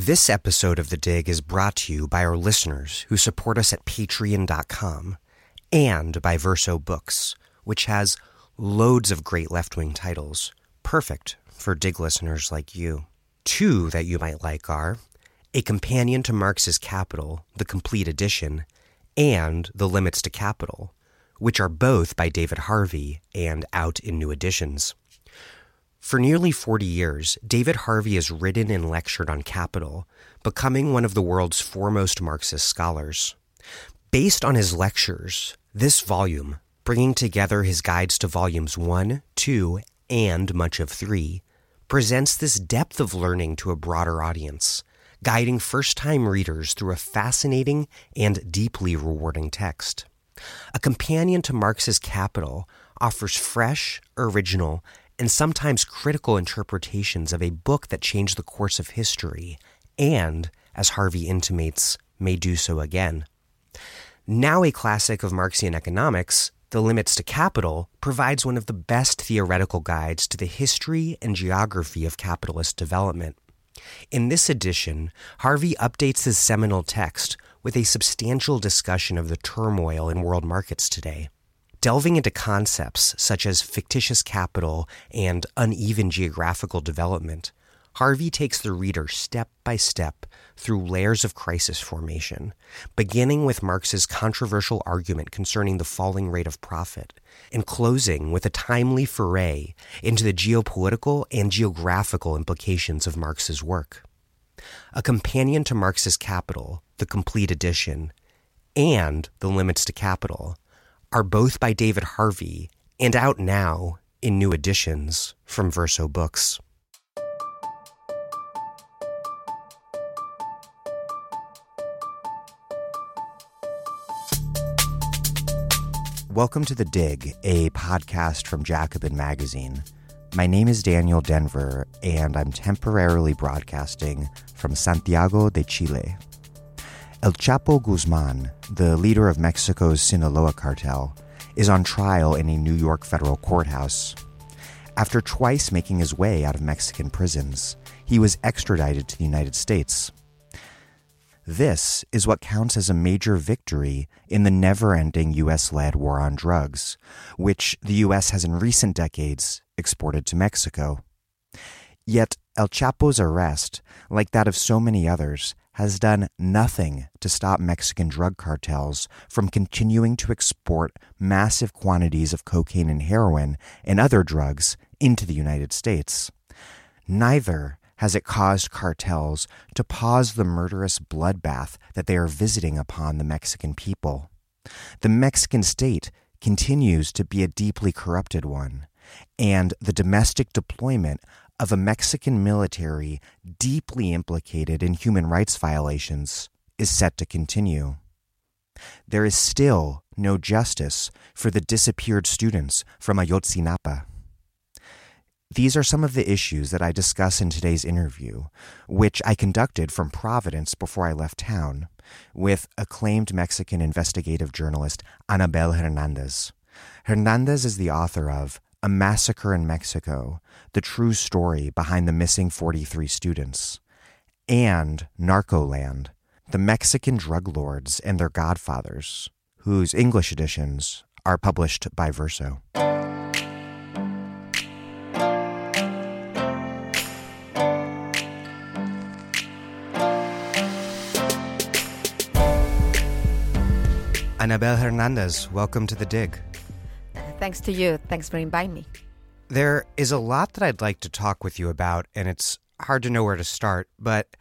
This episode of The Dig is brought to you by our listeners who support us at patreon.com and by Verso Books, which has loads of great left wing titles, perfect for Dig listeners like you. Two that you might like are A Companion to Marx's Capital, the complete edition, and The Limits to Capital, which are both by David Harvey and out in new editions. For nearly 40 years, David Harvey has written and lectured on capital, becoming one of the world's foremost Marxist scholars. Based on his lectures, this volume, bringing together his guides to volumes 1, 2, and much of 3, presents this depth of learning to a broader audience, guiding first time readers through a fascinating and deeply rewarding text. A companion to Marx's Capital offers fresh, original, and sometimes critical interpretations of a book that changed the course of history and, as Harvey intimates, may do so again. Now a classic of Marxian economics, The Limits to Capital provides one of the best theoretical guides to the history and geography of capitalist development. In this edition, Harvey updates his seminal text with a substantial discussion of the turmoil in world markets today delving into concepts such as fictitious capital and uneven geographical development, Harvey takes the reader step by step through layers of crisis formation, beginning with Marx's controversial argument concerning the falling rate of profit, and closing with a timely foray into the geopolitical and geographical implications of Marx's work. A companion to Marx's Capital, the complete edition, and The Limits to Capital are both by David Harvey and out now in new editions from Verso Books. Welcome to The Dig, a podcast from Jacobin Magazine. My name is Daniel Denvir, and I'm temporarily broadcasting from Santiago de Chile. El Chapo Guzman, the leader of Mexico's Sinaloa cartel, is on trial in a New York federal courthouse. After twice making his way out of Mexican prisons, he was extradited to the United States. This is what counts as a major victory in the never ending US led war on drugs, which the US has in recent decades exported to Mexico. Yet El Chapo's arrest, like that of so many others, has done nothing to stop Mexican drug cartels from continuing to export massive quantities of cocaine and heroin and other drugs into the United States. Neither has it caused cartels to pause the murderous bloodbath that they are visiting upon the Mexican people. The Mexican state continues to be a deeply corrupted one, and the domestic deployment of a Mexican military deeply implicated in human rights violations is set to continue. There is still no justice for the disappeared students from Ayotzinapa. These are some of the issues that I discuss in today's interview, which I conducted from Providence before I left town with acclaimed Mexican investigative journalist Anabel Hernandez. Hernandez is the author of a Massacre in Mexico, the true story behind the missing 43 students, and Narcoland, the Mexican drug lords and their godfathers, whose English editions are published by Verso. Anabel Hernandez, welcome to the dig. Thanks to you. Thanks for inviting me. There is a lot that I'd like to talk with you about, and it's hard to know where to start. But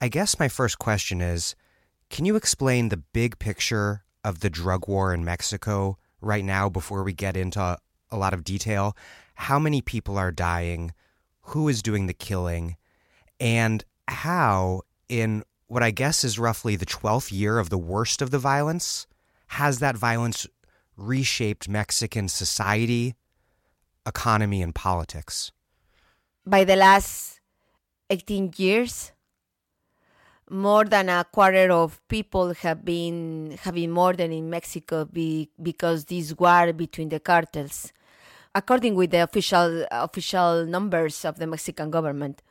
I guess my first question is can you explain the big picture of the drug war in Mexico right now before we get into a lot of detail? How many people are dying? Who is doing the killing? And how, in what I guess is roughly the 12th year of the worst of the violence, has that violence reshaped Mexican society, economy, and politics? By the last 18 years, more than a quarter of people have been having murdered in Mexico be, because this war between the cartels, according with the official official numbers of the Mexican government,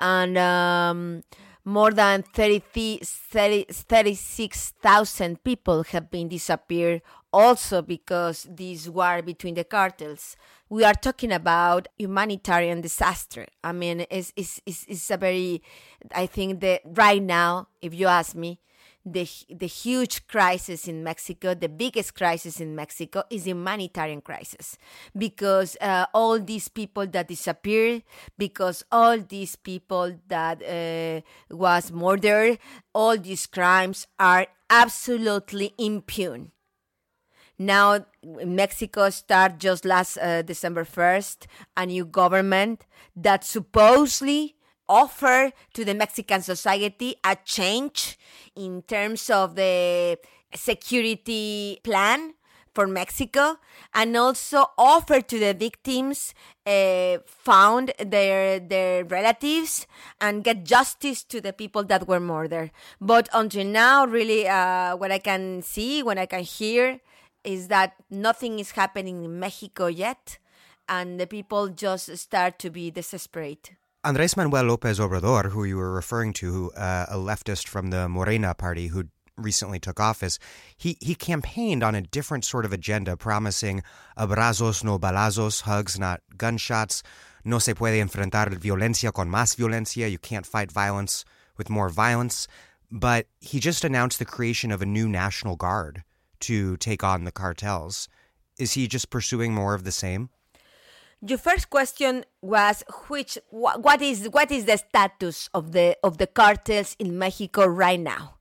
and um, more than 30, 30 36,000 people have been disappeared also because this war between the cartels. We are talking about humanitarian disaster. I mean, it's, it's, it's, it's a very, I think that right now, if you ask me, the the huge crisis in Mexico, the biggest crisis in Mexico, is the humanitarian crisis because uh, all these people that disappeared, because all these people that uh, was murdered, all these crimes are absolutely impune. Now, Mexico start just last uh, December 1st a new government that supposedly offer to the Mexican society a change in terms of the security plan for Mexico and also offer to the victims uh, found their their relatives and get justice to the people that were murdered. But until now, really, uh, what I can see, what I can hear, is that nothing is happening in Mexico yet, and the people just start to be desperate. Andres Manuel Lopez Obrador, who you were referring to, uh, a leftist from the Morena party who recently took office, he, he campaigned on a different sort of agenda, promising abrazos no balazos, hugs not gunshots. No se puede enfrentar violencia con más violencia. You can't fight violence with more violence. But he just announced the creation of a new National Guard to take on the cartels. Is he just pursuing more of the same? Your first question was which what is what is the status of the of the cartels in Mexico right now?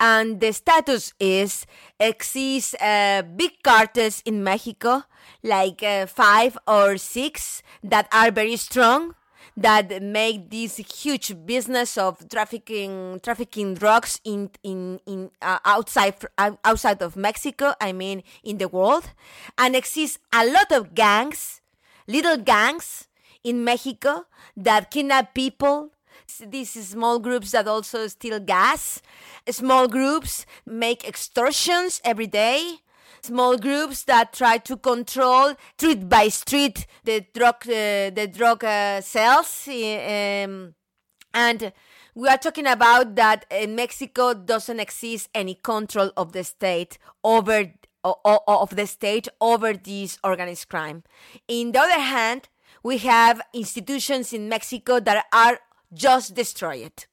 And the status is exists uh, big cartels in Mexico, like uh, five or six that are very strong, that make this huge business of trafficking trafficking drugs in in in uh, outside outside of Mexico. I mean, in the world, and exists a lot of gangs little gangs in Mexico that kidnap people. These small groups that also steal gas. Small groups make extortions every day. Small groups that try to control street by street the drug uh, the drug uh, sales. Um, and we are talking about that in Mexico doesn't exist any control of the state over of the state over this organized crime. In the other hand, we have institutions in Mexico that are just destroyed.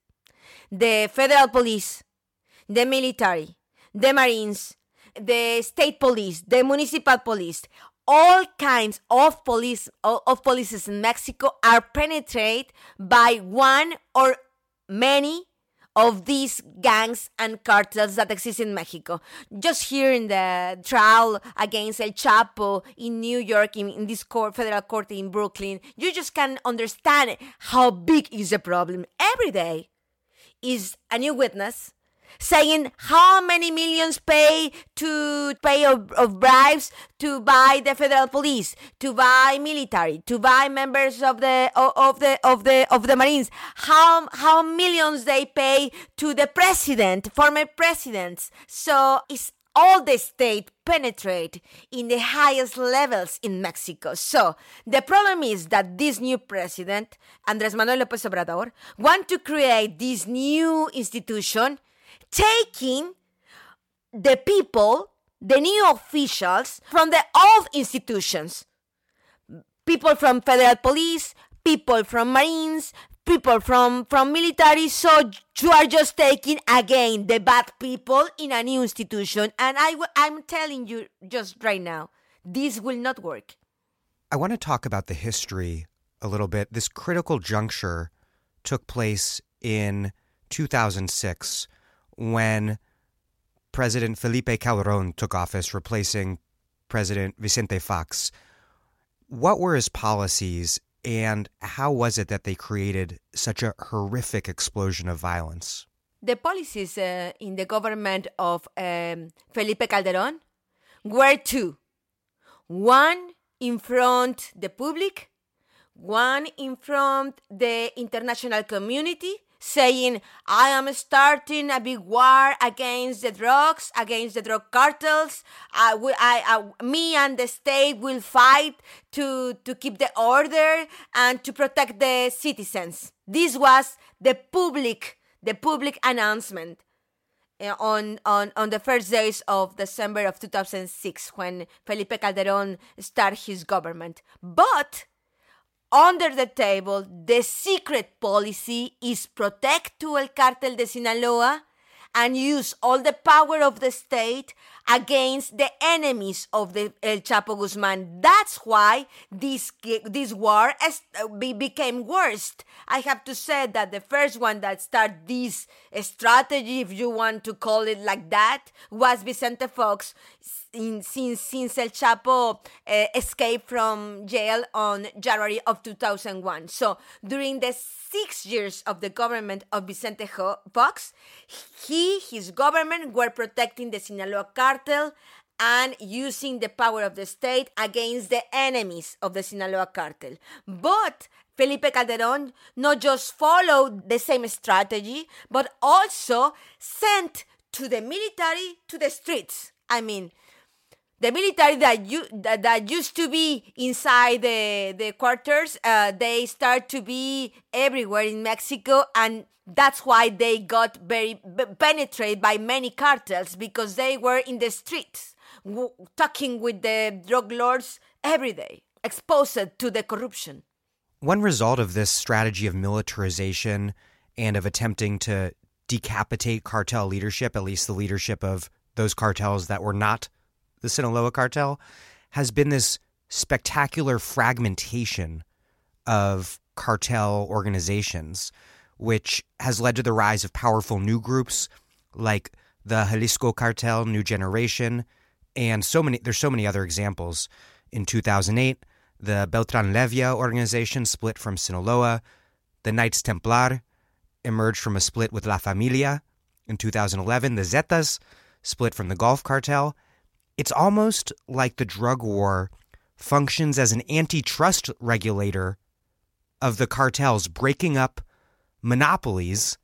The federal police, the military, the marines, the state police, the municipal police, all kinds of police of polices in Mexico are penetrated by one or many of these gangs and cartels that exist in Mexico. Just here in the trial against El Chapo in New York, in, in this court, federal court in Brooklyn, you just can understand how big is the problem. Every day is a new witness saying how many millions pay to pay of, of, bribes to buy the federal police, to buy military, to buy members of the of the of the of the Marines. How how millions they pay to the president, former presidents. So it's all the state penetrate in the highest levels in Mexico. So the problem is that this new president, Andres Manuel López Obrador, want to create this new institution taking the people, the new officials from the old institutions. People from federal police, people from marines, people from, from military. So you are just taking again the bad people in a new institution. And I, I'm telling you just right now, this will not work. I want to talk about the history a little bit. This critical juncture took place in 2006 when President Felipe Calderon took office, replacing President Vicente Fox. What were his policies, and how was it that they created such a horrific explosion of violence? The policies uh, in the government of um, Felipe Calderon were two. One in front the public, one in front the international community, saying, I am starting a big war against the drugs, against the drug cartels. I, I, I, me and the state will fight to, to keep the order and to protect the citizens. This was the public the public announcement uh, on, on, on the first days of December of 2006 when Felipe Calderon started his government. But under the table, the secret policy is protect to El Cartel de Sinaloa and use all the power of the state against the enemies of the El Chapo Guzman. That's why this this war uh, became worst. I have to say that the first one that started this strategy, if you want to call it like that, was Vicente Fox in, since since El Chapo uh, escaped from jail on January of 2001. So during the six years of the government of Vicente Fox, he his government were protecting the Sinaloa cartel and using the power of the state against the enemies of the Sinaloa cartel. But Felipe Calderon not just followed the same strategy, but also sent to the military to the streets. I mean, the military that you that, that used to be inside the the quarters uh, they start to be everywhere in mexico and that's why they got very penetrated by many cartels because they were in the streets talking with the drug lords every day exposed to the corruption. One result of this strategy of militarization and of attempting to decapitate cartel leadership at least the leadership of those cartels that were not the Sinaloa cartel, has been this spectacular fragmentation of cartel organizations, which has led to the rise of powerful new groups like the Jalisco Cartel, New Generation, and so many. There's so many other examples. In 2008, the Beltran Leyva organization split from Sinaloa. The Knights Templar emerged from a split with La Familia. In 2011, the Zetas split from the Gulf Cartel. It's almost like the drug war functions as an antitrust regulator of the cartels, breaking up monopolies,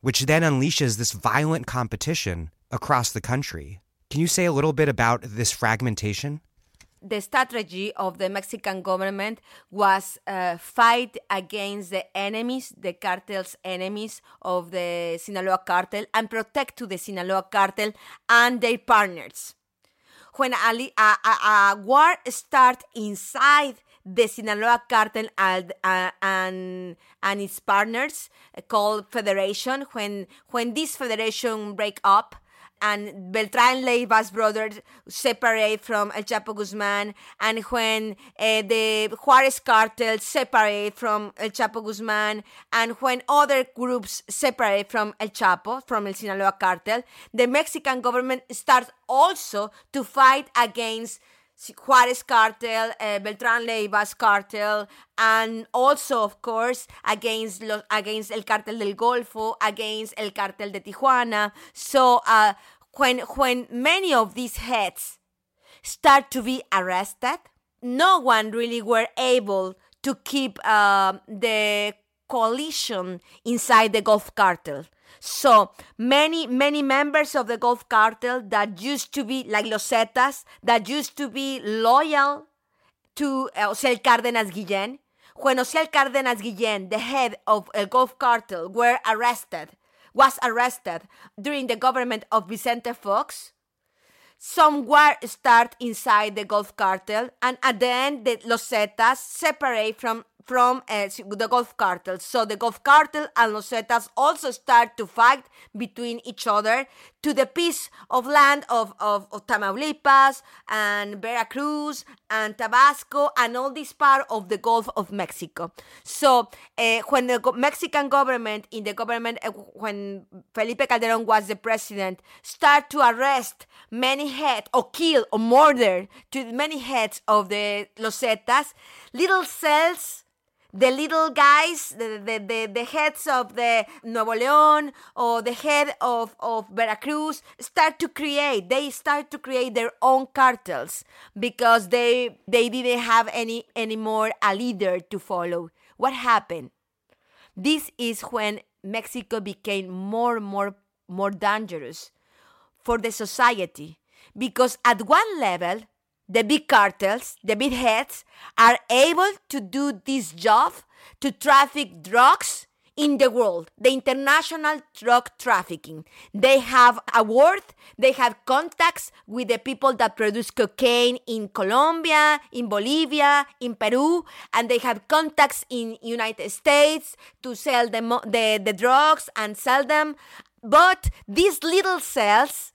which then unleashes this violent competition across the country. Can you say a little bit about this fragmentation? the strategy of the Mexican government was uh, fight against the enemies, the cartel's enemies of the Sinaloa cartel, and protect to the Sinaloa cartel and their partners when a, a, a war starts inside the Sinaloa cartel and, uh, and and its partners called federation. When when this federation break up and Beltran Leyva's brothers separate from El Chapo Guzman, and when uh, the Juarez cartel separate from El Chapo Guzman, and when other groups separate from El Chapo, from El Sinaloa cartel, the Mexican government starts also to fight against Juarez cartel, uh, Beltran Leyva's cartel, and also, of course, against against el cartel del Golfo, against el cartel de Tijuana. So, uh, when when many of these heads start to be arrested, no one really were able to keep uh, the coalition inside the Gulf cartel. So many, many members of the Gulf cartel that used to be like Los Zetas, that used to be loyal to uh, Osiel Cárdenas Guillén, when Osiel Cárdenas Guillén, the head of the Gulf cartel, were arrested was arrested during the government of Vicente Fox. Some war start inside the Gulf cartel, and at the end, the Los Zetas separate from from uh, the Gulf cartel. So the Gulf cartel and Los Zetas also start to fight between each other to the piece of land of, of, of Tamaulipas and Veracruz and Tabasco and all this part of the Gulf of Mexico. So uh, when the Mexican government, in the government, uh, when Felipe Calderon was the president, start to arrest many heads or kill or murder to many heads of the Los Zetas, little cells the little guys, the, the, the, the, heads of the Nuevo León or the head of, of Veracruz start to create, they start to create their own cartels because they, they didn't have any anymore a leader to follow. What happened? This is when Mexico became more and more, more dangerous for the society because at one level, the big cartels, the big heads, are able to do this job to traffic drugs in the world, the international drug trafficking. They have a word, they have contacts with the people that produce cocaine in Colombia, in Bolivia, in Peru, and they have contacts in United States to sell the, the, the drugs and sell them. But these little cells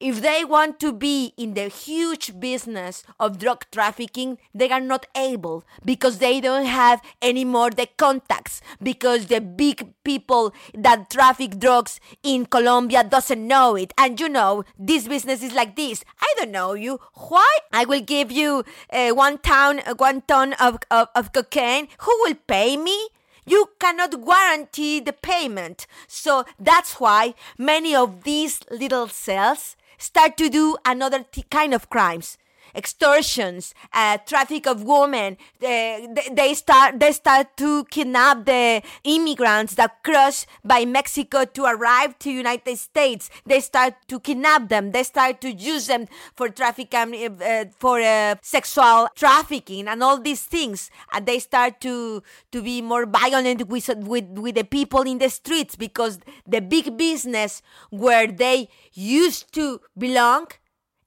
if they want to be in the huge business of drug trafficking, they are not able because they don't have anymore the contacts because the big people that traffic drugs in Colombia doesn't know it. And you know, this business is like this. I don't know you. Why? I will give you uh, one town, uh, one ton of, of, of cocaine. Who will pay me? you cannot guarantee the payment. So that's why many of these little cells start to do another t- kind of crimes extortions, uh, traffic of women. they, they start they start to kidnap the immigrants that cross by Mexico to arrive to United States. They start to kidnap them. They start to use them for traffic um, uh, for uh, sexual trafficking and all these things. And they start to to be more violent with with with the people in the streets because the big business where they used to belong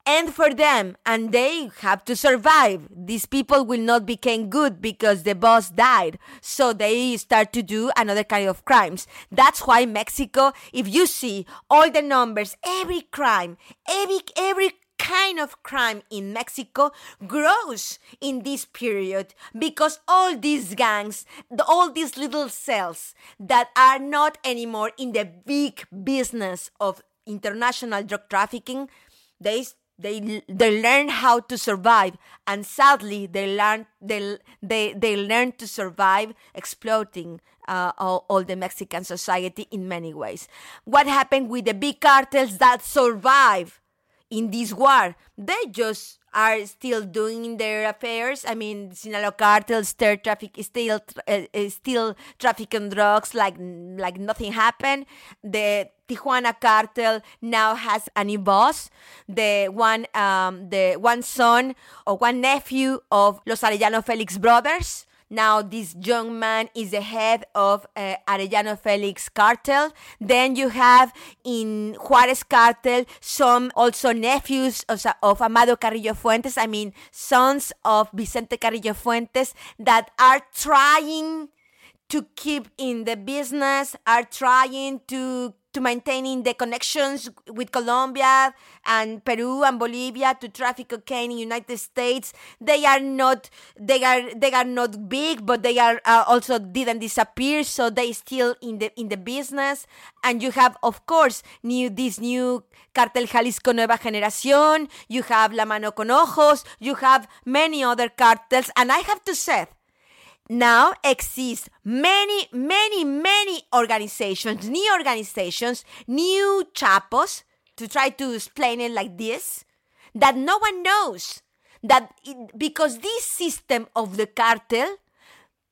and for them and they have to survive. These people will not become good because the boss died. So they start to do another kind of crimes. That's why mexico if you see all the numbers every crime every every kind of crime in Mexico grows in this period because all these gangs, the, all these little cells that are not anymore in the big business of international drug trafficking, they they they learn how to survive and sadly they learn they they, they learn to survive exploiting uh, all, all the mexican society in many ways what happened with the big cartels that survive in this war. They just are still doing their affairs. I mean, Sinaloa cartel still traffic still uh, still trafficking drugs like like nothing happened. The Tijuana cartel now has a new boss. The one um, the one son or one nephew of Los Arellano Felix brothers. Now, this young man is the head of uh, Arellano Felix cartel. Then you have in Juarez cartel some also nephews of, of Amado Carrillo Fuentes, I mean, sons of Vicente Carrillo Fuentes that are trying to keep in the business, are trying to to maintaining the connections with Colombia and Peru and Bolivia to traffic cocaine in United States. They are not they are they are not big, but they are uh, also didn't disappear, so they still in the in the business. And you have, of course, new this new Cartel Jalisco Nueva Generación. You have La Mano con Ojos. You have many other cartels, and I have to say now exist many, many, many organizations, new organizations, new chapos, to try to explain it like this, that no one knows. That it, because this system of the cartel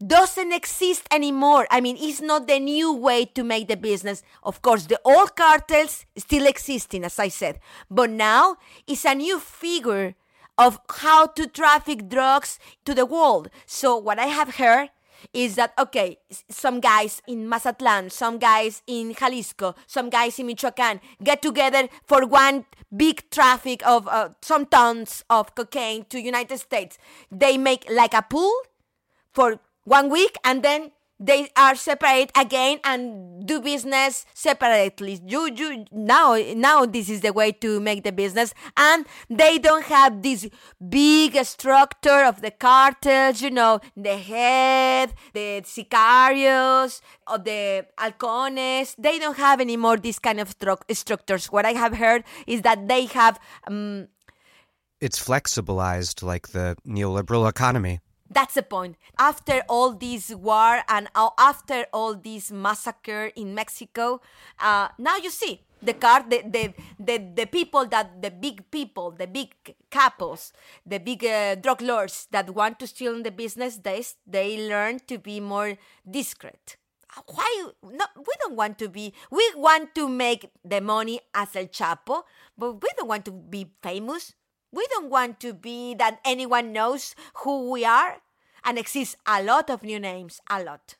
doesn't exist anymore. I mean, it's not the new way to make the business. Of course, the old cartels still existing, as I said, but now it's a new figure of how to traffic drugs to the world. So what I have heard is that okay, some guys in Mazatlan, some guys in Jalisco, some guys in Michoacan get together for one big traffic of uh, some tons of cocaine to United States. They make like a pool for one week and then they are separate again and do business separately. You you now now this is the way to make the business. And they don't have this big structure of the cartels you know the head the sicarios or the halcones. They don't have anymore this kind of stru- structures. What i have heard is that they have um, it's flexibilized like the neoliberal economy that's the point. After all this war and after all this massacre in Mexico, uh, now you see the car, the, the, the, the people that, the big people, the big capos, the big uh, drug lords that want to steal in the business, they, they learn to be more discreet. Why? No, we don't want to be, we want to make the money as El Chapo, but we don't want to be famous. We don't want to be that anyone knows who we are and exists a lot of new names, a lot.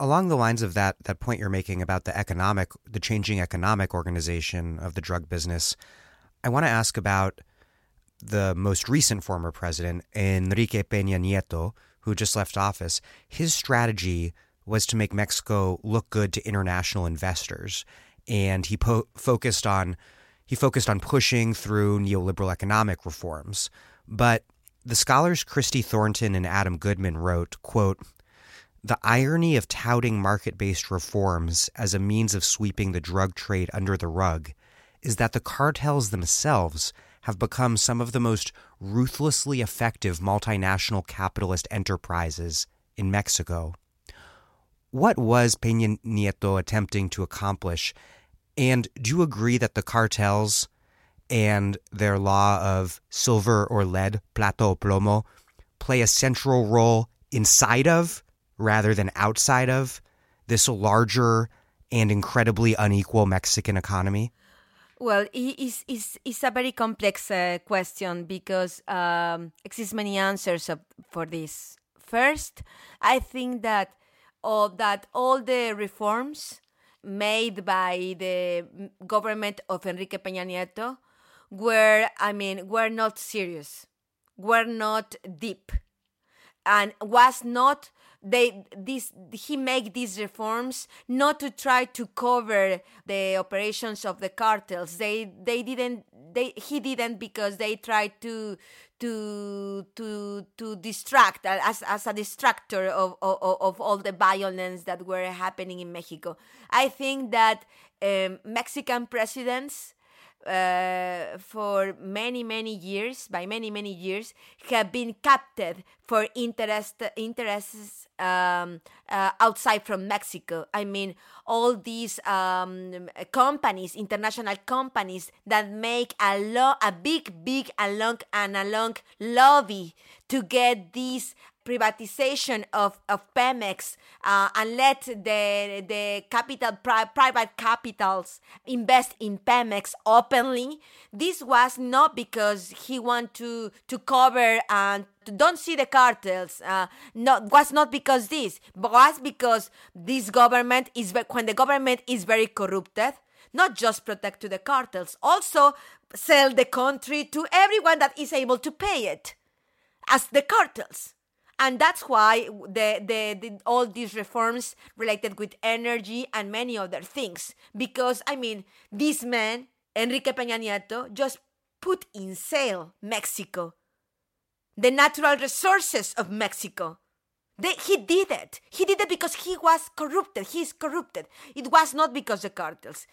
along the lines of that that point you're making about the economic the changing economic organization of the drug business i want to ask about the most recent former president enrique peña nieto who just left office his strategy was to make mexico look good to international investors and he po- focused on he focused on pushing through neoliberal economic reforms but the scholars christy thornton and adam goodman wrote quote the irony of touting market based reforms as a means of sweeping the drug trade under the rug is that the cartels themselves have become some of the most ruthlessly effective multinational capitalist enterprises in Mexico. What was Peña Nieto attempting to accomplish? And do you agree that the cartels and their law of silver or lead, plata o plomo, play a central role inside of rather than outside of this larger and incredibly unequal Mexican economy? Well, it's, it's, it's a very complex uh, question because um, exists many answers of, for this. First, I think that all, that all the reforms made by the government of Enrique Peña Nieto were, I mean, were not serious, were not deep, and was not they this he make these reforms not to try to cover the operations of the cartels. They they didn't they he didn't because they tried to to to to distract as as a distractor of of, of all the violence that were happening in Mexico. I think that um, mexican presidents uh, for many many years by many many years have been captured for interest interests um, uh, outside from Mexico. I mean, all these um, companies, international companies that make a lo- a big, big, a long and a long lobby to get these privatization of, of Pemex uh, and let the the capital pri- private capitals invest in Pemex openly. This was not because he want to to cover and don't see the cartels. Uh, was not because this, but was because this government is when the government is very corrupted. Not just protect to the cartels, also sell the country to everyone that is able to pay it, as the cartels and that's why the, the, the, all these reforms related with energy and many other things because i mean this man enrique peña nieto just put in sale mexico the natural resources of mexico. They, he did it. He did it because he was corrupted. He is corrupted. It was not because the cartels.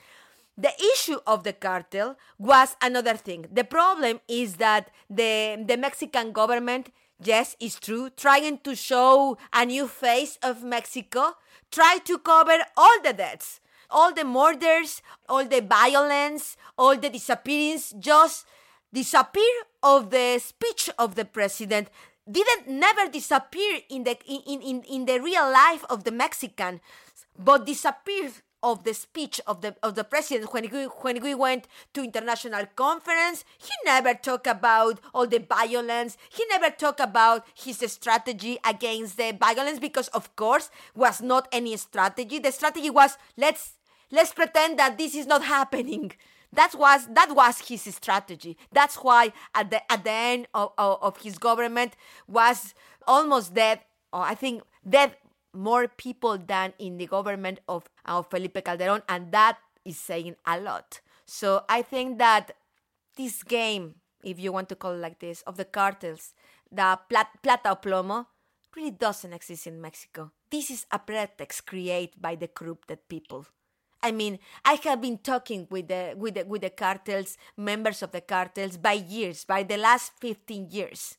The issue of the cartel was another thing. The problem is that the, the mexican government Yes, is true. Trying to show a new face of Mexico, try to cover all the deaths, all the murders, all the violence, all the disappearance, just disappear of the speech of the president didn't never disappear in the in, in, in the real life of the Mexican, but disappeared of the speech of the of the president. When we when we went to international conference he never talked about all the violence. He never talked about his strategy against the violence because of course was not any strategy. The strategy was let's let's pretend that this is not happening that was that was his strategy that's why at the at the end of, of, of his government was almost dead or i think dead more people than in the government of, of Felipe Calderon, and that is saying a lot. So I think that this game, if you want to call it like this, of the cartels, the plat- plata o plomo, really doesn't exist in Mexico. This is a pretext created by the corrupted people. I mean, I have been talking with the with the with the cartels, members of the cartels, by years, by the last fifteen years.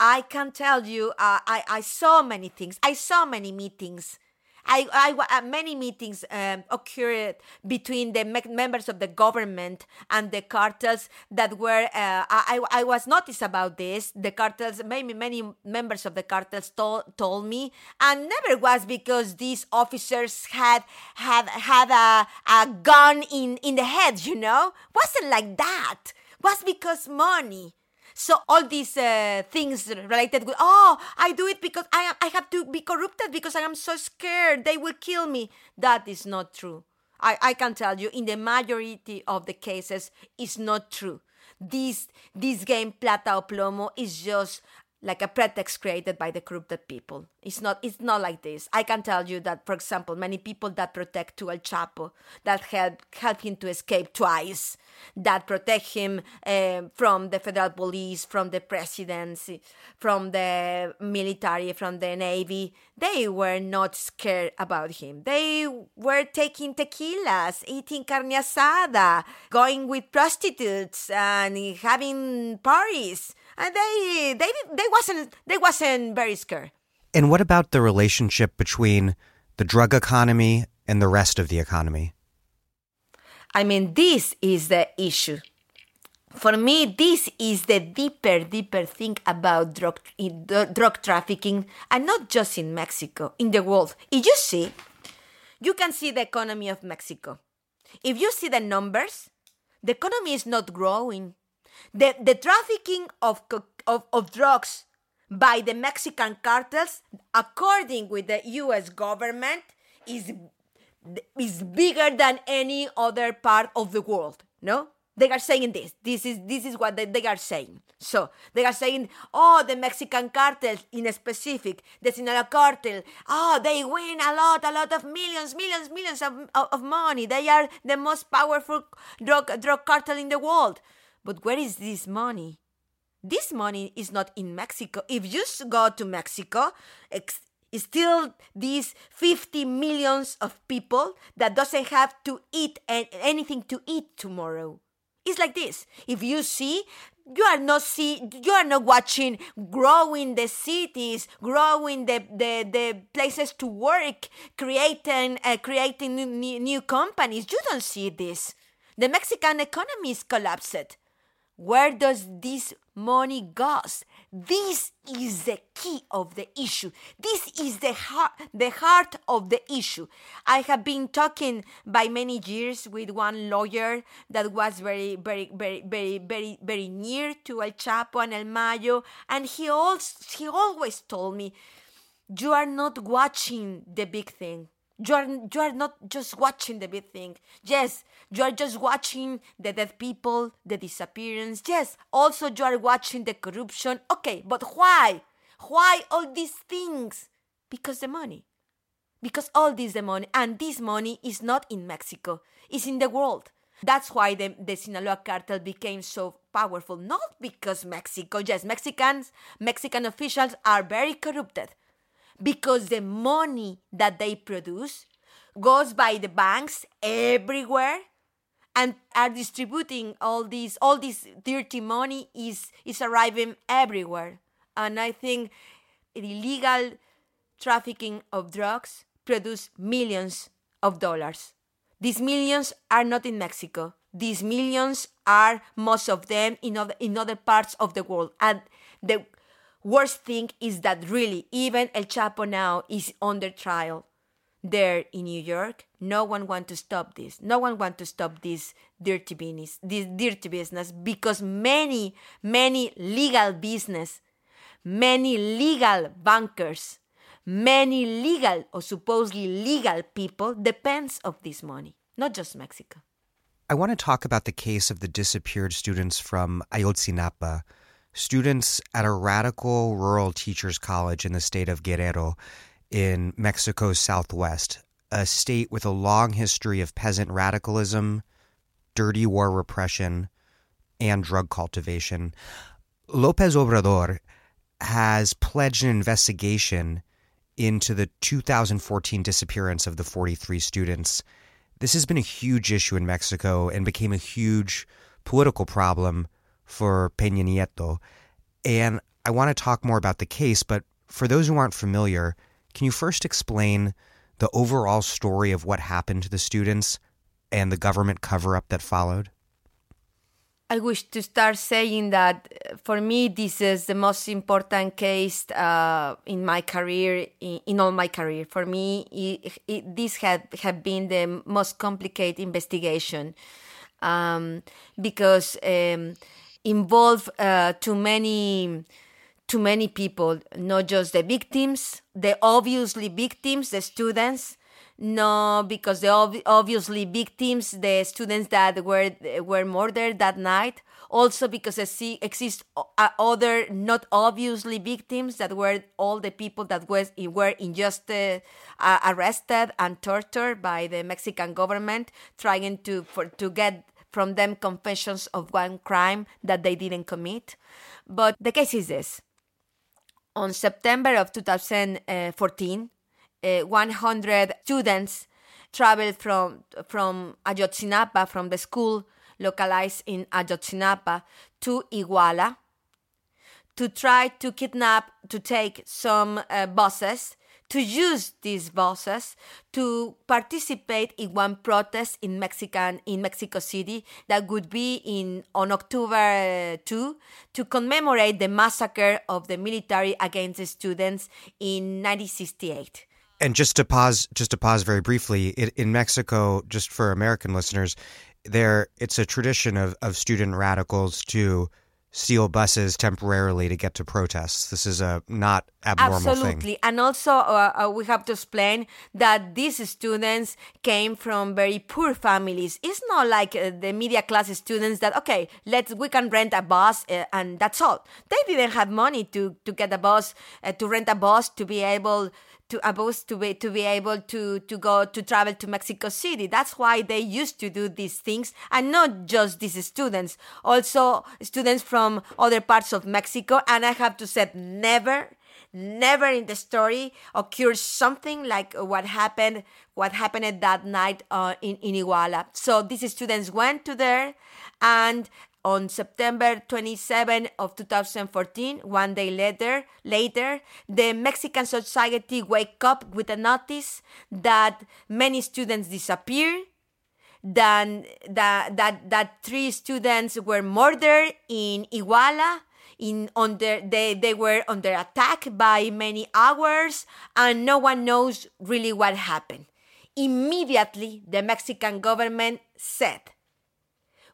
I can tell you, uh, I, I saw many things. I saw many meetings. I, I, uh, many meetings um, occurred between the me- members of the government and the cartels that were. Uh, I, I was noticed about this. The cartels, maybe many members of the cartels told, told me, and never was because these officers had had had a, a gun in in the head. You know, wasn't like that. Was because money So all these uh, things related with, oh, I do it because I I have to be corrupted because I am so scared they will kill me. That is not true. I, I can tell you, in the majority of the cases, it's not true. This this game Plata o Plomo is just like a pretext created by the corrupted people. It's not it's not like this. I can tell you that, for example, many people that protect to El Chapo, that help help him to escape twice, that protect him uh, from the federal police, from the presidency, from the military, from the navy, they were not scared about him. They were taking tequilas, eating carne asada, going with prostitutes, and having parties and they they they wasn't they wasn't very scared. And what about the relationship between the drug economy and the rest of the economy? I mean, this is the issue. For me, this is the deeper, deeper thing about drug drug trafficking, and not just in Mexico, in the world. If you see, you can see the economy of Mexico. If you see the numbers, the economy is not growing the, the trafficking of, of, of drugs by the Mexican cartels, according with the US government, is, is bigger than any other part of the world. No? They are saying this. This is this is what they, they are saying. So they are saying, oh, the Mexican cartel in specific, the Sinaloa cartel, oh, they win a lot, a lot of millions, millions, millions of, of, of money. They are the most powerful drug drug cartel in the world. But where is this money? This money is not in Mexico. If you go to Mexico, it's still these 50 millions of people that doesn't have to eat anything to eat tomorrow. It's like this. If you see, you are not see, you are not watching growing the cities, growing the, the, the places to work, creating uh, creating new, new companies. You don't see this. The Mexican economy is collapsed. Where does this money goes? This is the key of the issue. This is the heart, the heart of the issue. I have been talking by many years with one lawyer that was very, very, very, very, very, very near to El Chapo and El Mayo, and he also he always told me, "You are not watching the big thing you are you are not just watching the big thing. Yes you are just watching the dead people the disappearance. Yes also you are watching the corruption. Okay but why? Why all these things? Because the money. Because all this the money and this money is not in mexico. It's in the world. That's why the, the sinaloa cartel became so powerful. Not because mexico yes mexicans mexican officials are very corrupted because the money that they produce goes by the banks everywhere and are distributing all these all this dirty money is is arriving everywhere. And i think illegal trafficking of drugs produce millions of dollars. These millions are not in mexico. These millions are most of them in other, in other parts of the world. And the Worst thing is that really, even El Chapo now is under trial there in New York. No one want to stop this. No one want to stop this dirty business, this dirty business, because many, many legal business, many legal bankers, many legal or supposedly legal people depends of this money, not just Mexico. I want to talk about the case of the disappeared students from Ayotzinapa students at a radical rural teachers college in the state of Guerrero in Mexico's southwest, a state with a long history of peasant radicalism, dirty war repression, and drug cultivation. Lopez Obrador has pledged an investigation into the 2014 disappearance of the 43 students. This has been a huge issue in Mexico and became a huge political problem for Peña Nieto. And I want to talk more about the case, but for those who aren't familiar, can you first explain the overall story of what happened to the students and the government cover up that followed? I wish to start saying that uh, for me, this is the most important case uh, in my career, in, in, all my career. For me, it, it, this had have been the most complicated investigation um, because um, involve uh, too many too many people, not just the victims, the obviously victims, the students. No, because the ob- obviously victims, the students that were were murdered that night. Also, because there exist uh, other not obviously victims that were all the people that was were just uh, arrested and tortured by the Mexican government, trying to for, to get from them confessions of one crime that they didn't commit. But the case is this on September of 2014, uh, 100 students traveled from from Ayotzinapa, from the school localized in Ayotzinapa, to Iguala to try to kidnap, to take some uh, buses to use these buses to participate in one protest in Mexican in Mexico City that would be in on October 2 to commemorate the massacre of the military against the students in 1968. And just to pause, just to pause very briefly, it, in Mexico, just for American listeners, there it's a tradition of, of student radicals to steal buses temporarily to get to protests. This is a not abnormal Absolutely. thing. And also, uh, uh, we have to explain that these students came from very poor families. It's not like uh, the media class students that okay, let's we can rent a bus uh, and that's all. They didn't have money to to get a bus uh, to rent a bus to be able to abuse to be to be able to to go to travel to Mexico City. That's why they used to do these things, and not just these students, also students from other parts of Mexico. And I have to say, never, never in the story occurs something like what happened what happened that night uh, in in Iguala. So these students went to there, and on September 27 of 2014, one day later, later, the Mexican society wake up with a notice that many students disappear, that, that, that, that three students were murdered in Iguala, in under they, they were under attack by many hours, and no one knows really what happened. Immediately, the Mexican government said,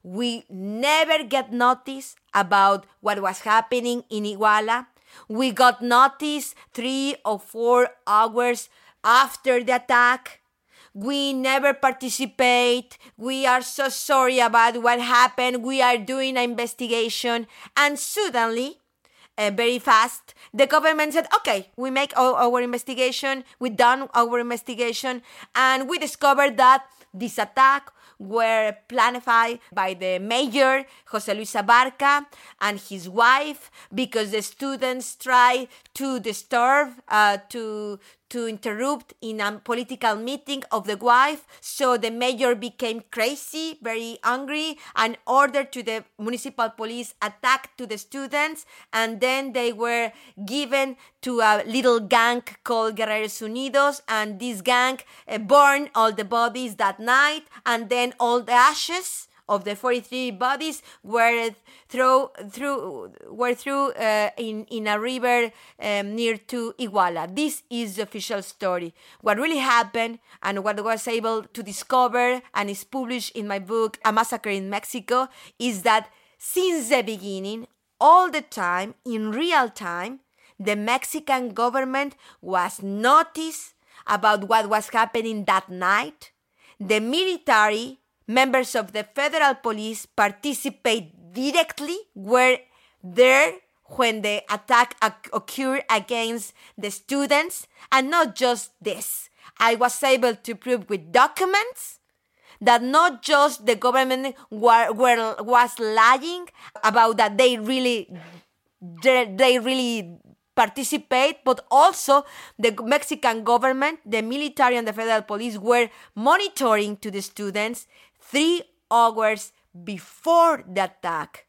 we never get notice about what was happening in Iguala. We got notice three or four hours after the attack. We never participate. We are so sorry about what happened. We are doing an investigation. And suddenly, uh, very fast, the government said, okay, we make our, our investigation. We done our investigation. And we discovered that this attack were planned by the mayor, Jose Luis Abarca, and his wife because the students tried to disturb, uh, to, to interrupt in a political meeting of the wife. So the mayor became crazy, very angry, and ordered to the municipal police attack to the students. And then they were given to a little gang called Guerreros Unidos. And this gang uh, burned all the bodies that night. And then all the ashes of the 43 bodies were through through were through uh, in in a river um, near to Iguala. This is the official story. What really happened and what I was able to discover and is published in my book A Massacre in Mexico is that since the beginning, all the time in real time, the Mexican government was noticed about what was happening that night. The military members of the federal police participate directly were there when the attack occurred against the students and not just this. I was able to prove with documents that not just the government were, were was lying about that they really they, they really participate, but also the Mexican government, the military, and the federal police were monitoring to the students three hours before the attack.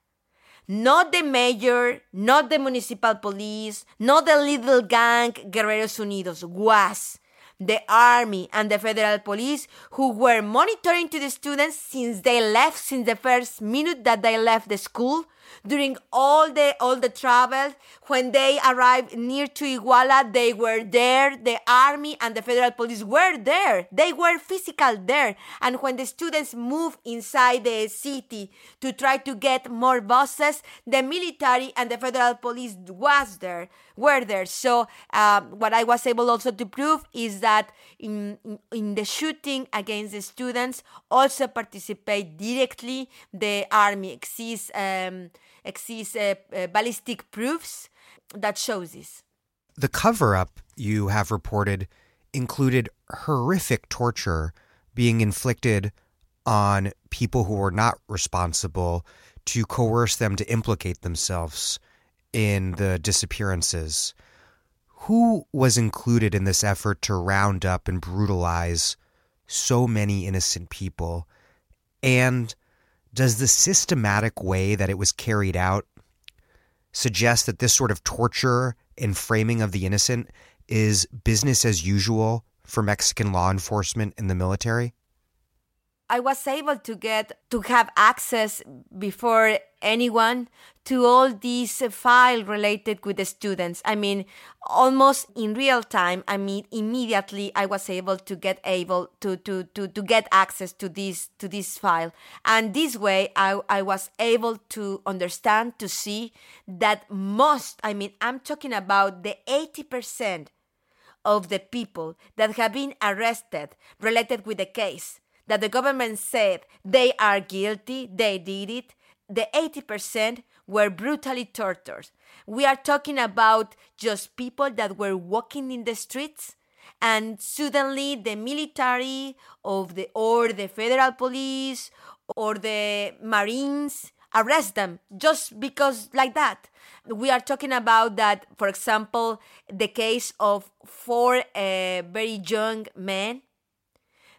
Not the mayor, not the municipal police, not the little gang Guerreros Unidos, was the army and the federal police who were monitoring to the students since they left, since the first minute that they left the school, during all the all the travel when they arrived near to iguala they were there the army and the federal police were there. They were physical there. And when the students moved inside the city to try to get more buses the military and the federal police was there were there so uh, what i was able also to prove is that in, in, in the shooting against the students also participate directly the army exists um, exists uh, uh, ballistic proofs that shows this. The cover up you have reported included horrific torture being inflicted on people who were not responsible to coerce them to implicate themselves in the disappearances. Who was included in this effort to round up and brutalize so many innocent people? And does the systematic way that it was carried out suggest that this sort of torture and framing of the innocent is business as usual for Mexican law enforcement and the military? I was able to get to have access before anyone to all these files related with the students. I mean, almost in real time. I mean, immediately I was able to get able to to to, to get access to this to this file, and this way I I was able to understand to see that most. I mean, I'm talking about the eighty percent of the people that have been arrested related with the case that the government said they are guilty, they did it, the 80% were brutally tortured. We are talking about just people that were walking in the streets and suddenly the military of the or the federal police or the marines arrest them just because like that we are talking about that for example the case of four uh, very young men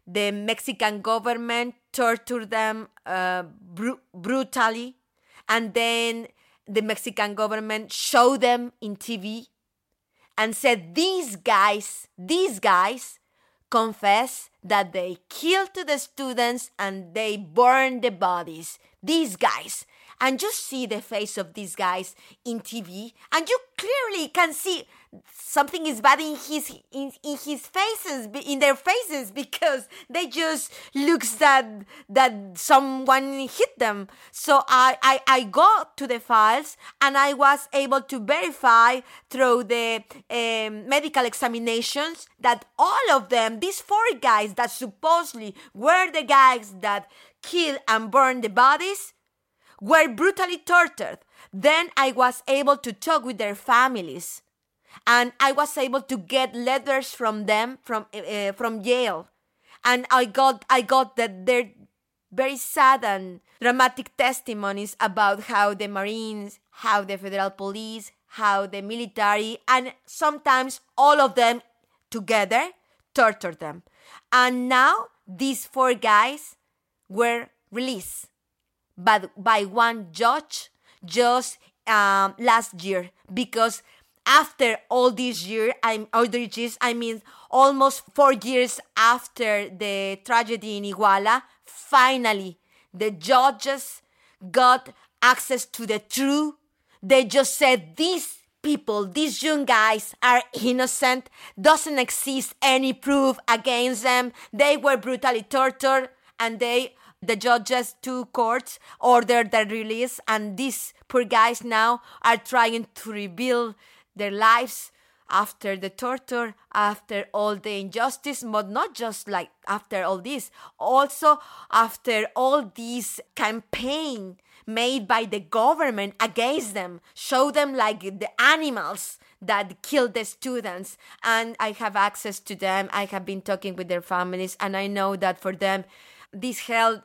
the Mexican government tortured them uh, br- brutally, and then the Mexican government showed them in TV and said, These guys, these guys confess that they killed the students and they burned the bodies. These guys. And you see the face of these guys in TV, and you clearly can see something is bad in his in, in his faces in their faces because they just looks that that someone hit them. So I, I i got to the files and i was able to verify through the um, medical examinations that all of them these four guys that supposedly were the guys that killed and burned the bodies were brutally tortured. Then i was able to talk with their families and I was able to get letters from them from uh, from jail, and I got I got that they're very sad and dramatic testimonies about how the Marines, how the federal police, how the military, and sometimes all of them together tortured them. And now these four guys were released but by one judge just um, last year because after all these years, I'm all these years, I mean almost four years after the tragedy in Iguala, finally the judges got access to the truth. They just said these people, these young guys are innocent, doesn't exist any proof against them. They were brutally tortured and they the judges two courts ordered their release and these poor guys now are trying to rebuild their lives after the torture, after all the injustice, but not just like after all this, also after all this campaign made by the government against them, show them like the animals that killed the students. And I have access to them. I have been talking with their families, and I know that for them, this hell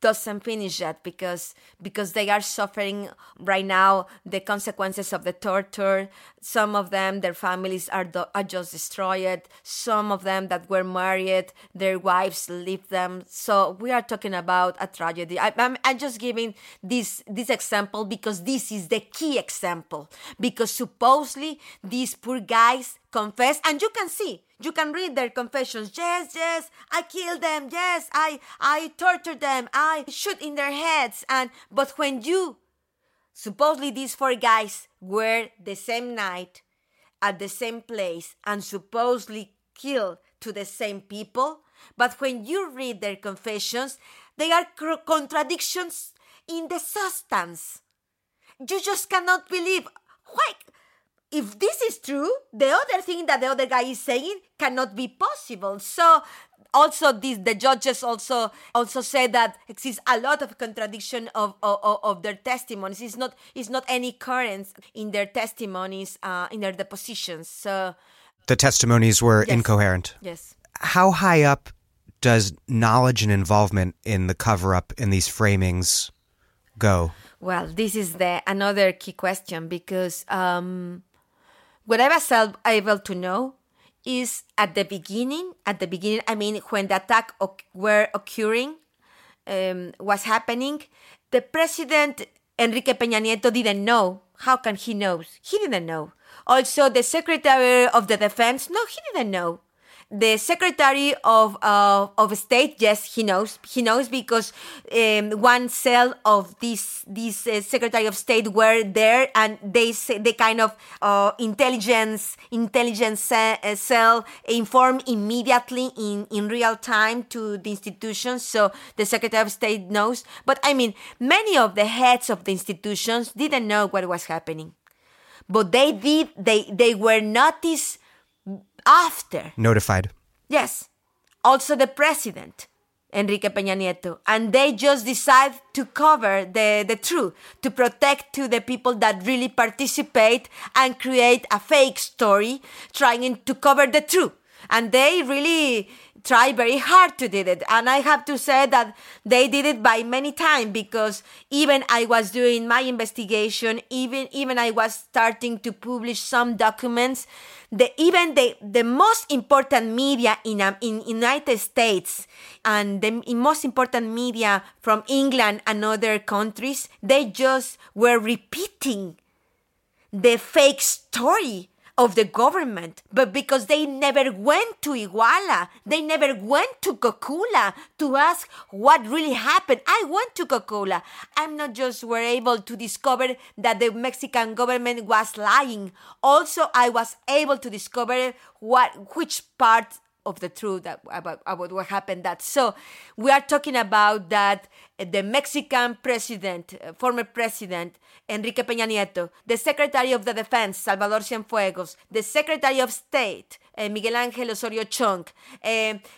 doesn't finish yet because because they are suffering right now the consequences of the torture. Some of them their families are, do- are just destroyed. Some of them that were married their wives leave them. So we are talking about a tragedy. I, I'm, I'm just giving this this example because this is the key example. Because supposedly these poor guys confess and you can see you can read their confessions yes yes i killed them yes i i tortured them i shoot in their heads and but when you supposedly these four guys were the same night at the same place and supposedly killed to the same people. But when you read their confessions, they are contradictions in the substance. You just cannot believe. Why? If this is true, the other thing that the other guy is saying cannot be possible. So also this the judges also also said that exists a lot of contradiction of, of, of their testimonies. It's not it's not any currents in their testimonies uh, in their depositions. So the testimonies were yes. incoherent. Yes. How high up does knowledge and involvement in the cover up in these framings go? Well this is the another key question because um, what i was able to know is at the beginning. At the beginning, I mean, when the attack were occurring, um, was happening, the president Enrique Peña Nieto didn't know. How can he know? He didn't know. Also, the secretary of the defense, no, he didn't know the Secretary of uh, of State, yes, he knows. He knows because um, one cell of this this uh, Secretary of State were there, and they say the kind of uh, intelligence intelligence uh, cell inform immediately in in real time to the institutions. So the Secretary of State knows. But I mean, many of the heads of the institutions didn't know what was happening, but they did. They they were noticed after. Notified. Yes. Also the president, Enrique Peña Nieto. And they just decide to cover the, the truth, to protect to the people that really participate and create a fake story, trying to cover the truth. And they really try very hard to do it. And i have to say that they did it by many times because even i was doing my investigation even even i was starting to publish some documents the even the the most important media in um, in united states and the most important media from england and other countries they just were repeating the fake story of the government, but because they never went to Iguala, they never went to Cocula to ask what really happened. I went to Cocula. I'm not just were able to discover that the Mexican government was lying. Also, I was able to discover what which part of the truth about, about what happened that. So we are talking about that the mexican president uh, former president enrique peña nieto the secretary of the defense salvador cienfuegos the secretary of state uh, miguel ángel osorio chong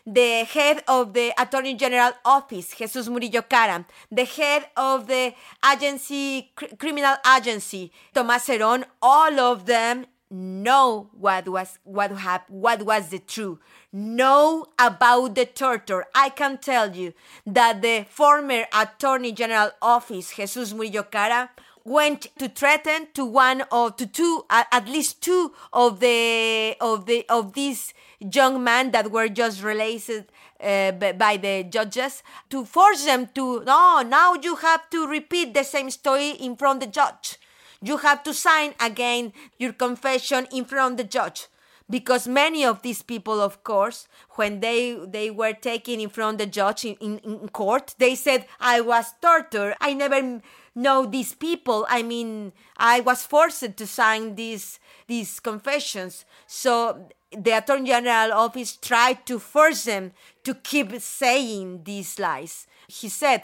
the head of the attorney general office jesus murillo Karam the head of the agency cr- criminal agency tomás Zerón all of them know what was what happened what was the truth. Know about the torture. I can tell you that the former attorney general office jesus murillo cara went to threaten to one or to two at least two of the of the of these young men that were just released uh, by the judges to force them to no now you have to repeat the same story in front of the judge you have to sign again your confession in front of the judge. Because many of these people of course when they they were taken in front of the judge in, in, in court they said i was tortured. I never know these people. I mean i was forced to sign these these confessions. So the attorney general office tried to force them to keep saying these lies. He said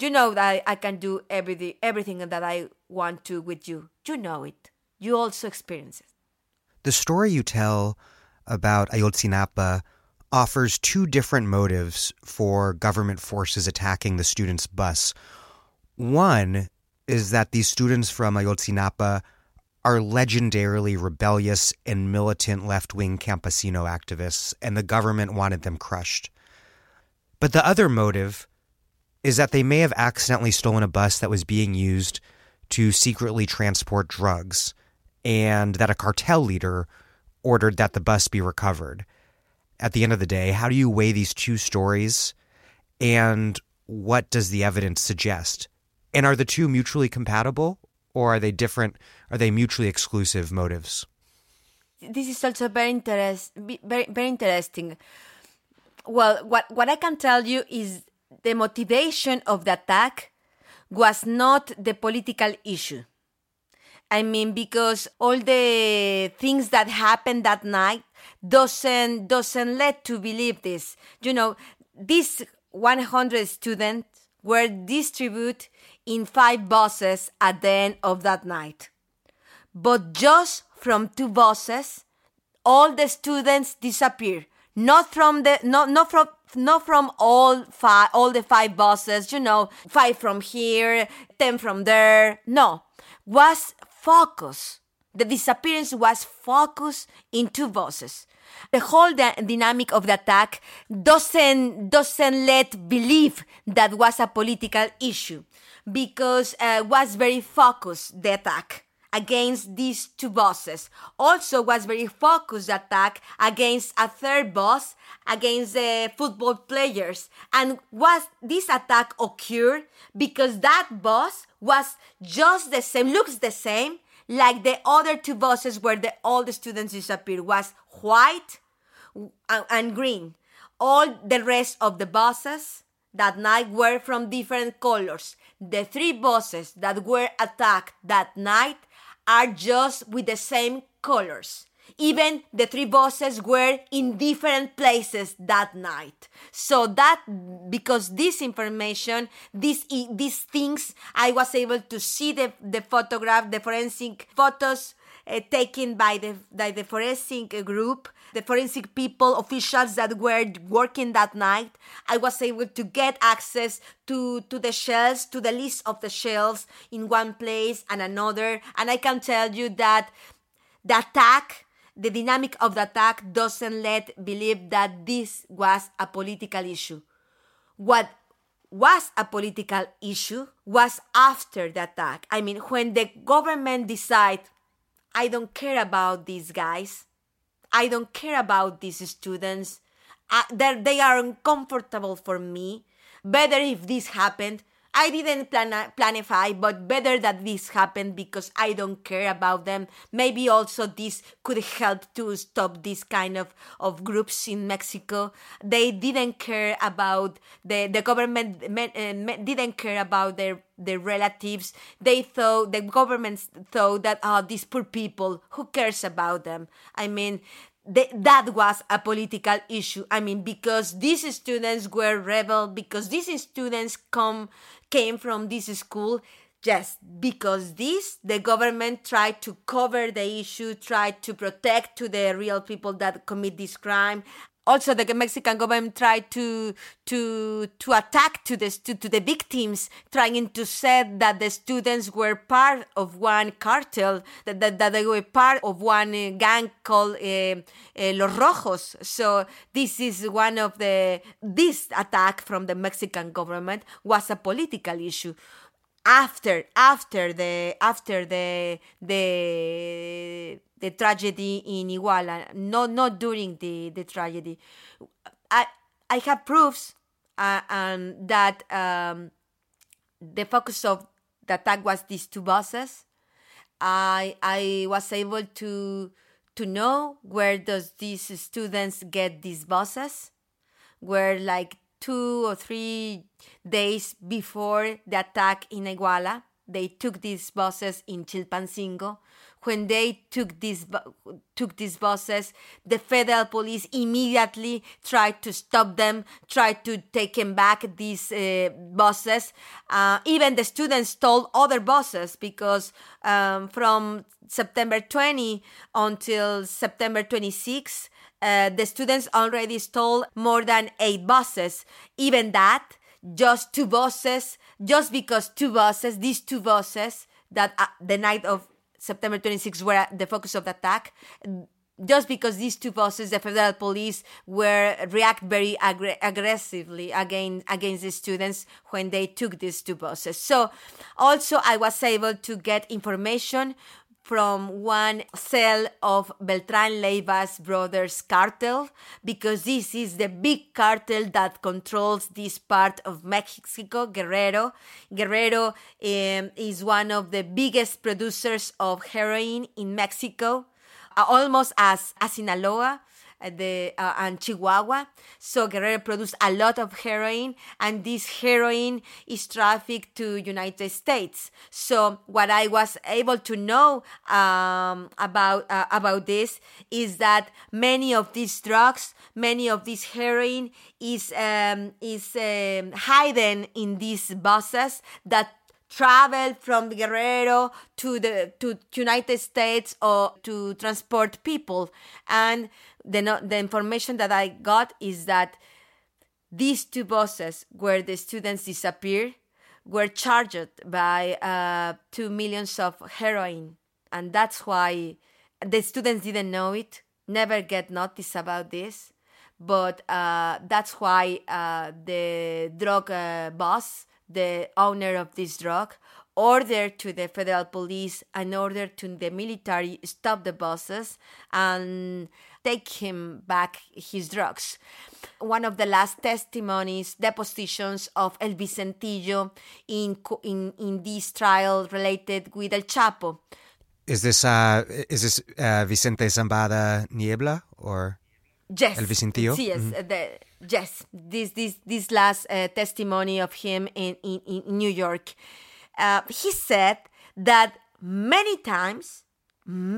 you know that I, I can do everything, everything that I want to with you. You know it. You also experience it. The story you tell about Ayotzinapa offers two different motives for government forces attacking the students' bus. One is that these students from Ayotzinapa are legendarily rebellious and militant left wing campesino activists, and the government wanted them crushed. But the other motive is that they may have accidentally stolen a bus that was being used to secretly transport drugs, and that a cartel leader ordered that the bus be recovered. At the end of the day, how do you weigh these two stories, and what does the evidence suggest? And are the two mutually compatible, or are they different? Are they mutually exclusive motives? This is also very interest, very very interesting. Well, what what I can tell you is the motivation of the attack was not the political issue. I mean, because all the things that happened that night doesn't doesn't let to believe this. You know, these 100 students were distributed in five buses at the end of that night. But just from two buses, all the students disappear. Not from the not not from not from all five all the five bosses you know, five from here, ten from there. No. Was focus. The disappearance was focused in two bosses The whole dynamic of the attack doesn't doesn't let believe that was a political issue because uh, was very focused the attack against these two bosses. Also was very focused attack against a third boss, against the football players. And was this attack occurred because that boss was just the same, looks the same, like the other two bosses where the all the students disappeared was white and green. All the rest of the bosses that night were from different colors. The three bosses that were attacked that night are just with the same colors. Even the three bosses were in different places that night. So that because this information, these these things, I was able to see the the photograph, the forensic photos uh, taken by the by the forensic group the forensic people, officials that were working that night. I was able to get access to, to the shells, to the list of the shells in one place and another. And I can tell you that the attack, the dynamic of the attack doesn't let believe that this was a political issue. What was a political issue was after the attack. I mean, when the government decide, I don't care about these guys, I don't care about these students. Uh, they are uncomfortable for me. Better if this happened. I didn't plan planify, but better that this happened because I don't care about them. Maybe also this could help to stop this kind of, of groups in Mexico. They didn't care about the the government uh, didn't care about their their relatives. They thought the government thought that oh these poor people who cares about them. I mean the, that was a political issue. I mean, because these students were rebel, because these students come came from this school, just because this the government tried to cover the issue, tried to protect to the real people that commit this crime, also the Mexican government tried to to to attack to the to, to the victims, trying to say that the students were part of one cartel, that, that, that they were part of one uh, gang called uh, uh, Los Rojos. So this is one of the this attack from the Mexican government was a political issue after after the after the the the tragedy in Iguala, not not during the the tragedy. I I have proofs uh, um, that um, the focus of the attack was these two buses. I I was able to to know where does these students get these buses, where like two or three days before the attack in Iguala, they took these buses in Chilpancingo when they took these took these buses, the federal police immediately tried to stop them, tried to take them back these uh, buses. Uh, even the students stole other buses because um, from September 20 until September 26, uh, the students already stole more than eight buses. Even that, just two buses, just because two buses, these two buses that uh, the night of September 26 were the focus of the attack just because these two bosses, the federal police, were react very aggr- aggressively against against the students when they took these two bosses. So, also I was able to get information from one cell of Beltran Leiva's brothers cartel because this is the big cartel that controls this part of Mexico, Guerrero. Guerrero um, is one of the biggest producers of heroin in Mexico, uh, almost as, as Sinaloa. The uh, and Chihuahua. So Guerrero produced a lot of heroin, and this heroin is trafficked to United States. So what I was able to know um, about uh, about this is that many of these drugs, many of this heroin is um, is um, hidden in these buses that travel from Guerrero to the to United States or to transport people. And the the information that I got is that these two buses where the students disappeared were charged by uh, two millions of heroin, and that's why the students didn't know it, never get notice about this. But uh, that's why uh, the drug uh, boss the owner of this drug, ordered to the federal police and ordered to the military stop the buses and take him back his drugs. One of the last testimonies, depositions of El Vicentillo in in, in this trial related with El Chapo. Is this uh, is this uh, Vicente Zambada Niebla or yes. El Vicentillo? Yes, mm-hmm. the, yes, this this this last uh, testimony of him in in, in New York, uh, he said that many times,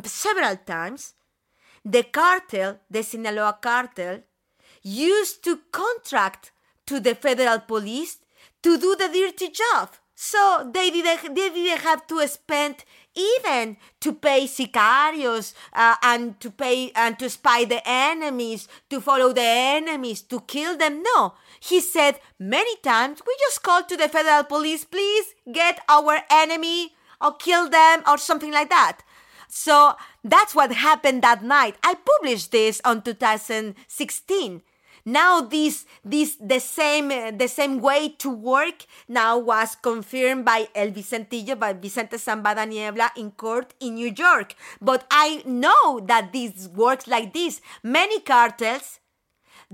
several times, the cartel, the Sinaloa cartel, used to contract to the federal police to do the dirty job. So they didn't, they didn't have to spend even to pay sicarios uh, and to pay and to spy the enemies, to follow the enemies, to kill them. No, he said many times, we just call to the federal police, please get our enemy or kill them or something like that. So that's what happened that night. I published this on 2016 now this this the same the same way to work now was confirmed by El Vicentillo by Vicente Zambada Niebla in court in New York. But I know that this works like this. Many cartels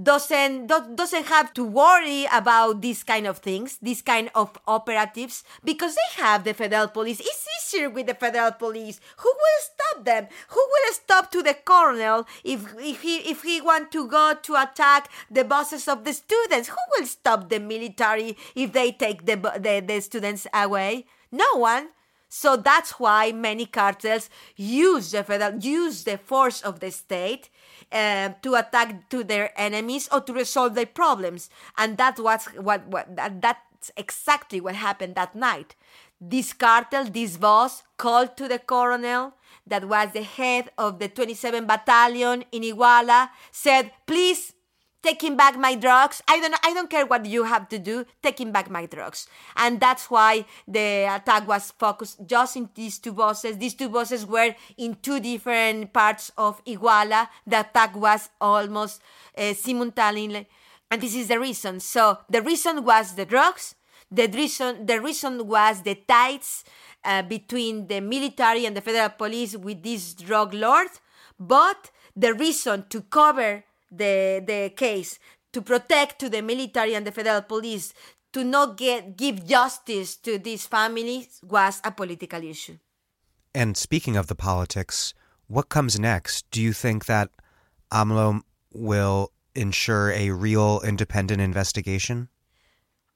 doesn't doesn't have to worry about these kind of things, these kind of operatives, because they have the federal police. It's easier with the federal police. Who will stop them? Who will stop to the colonel if if he if he want to go to attack the bosses of the students? Who will stop the military if they take the the, the students away? No one. So that's why many cartels use the federal use the force of the state uh, to attack to their enemies or to resolve their problems, and that's what's what what that, that's exactly what happened that night. This cartel, this boss, called to the colonel that was the head of the 27 battalion in Iguala, said, "Please taking back my drugs. I don't I don't care what you have to do, taking back my drugs. And that's why the attack was focused just in these two buses. These two buses were in two different parts of Iguala. The attack was almost uh, simultaneously. And this is the reason. So the reason was the drugs. The reason the reason was the ties uh, between the military and the federal police with this drug lord. But the reason to cover the the case to protect to the military and the federal police to not get give justice to these families was a political issue. And speaking of the politics, what comes next? Do you think that AMLO will ensure a real independent investigation?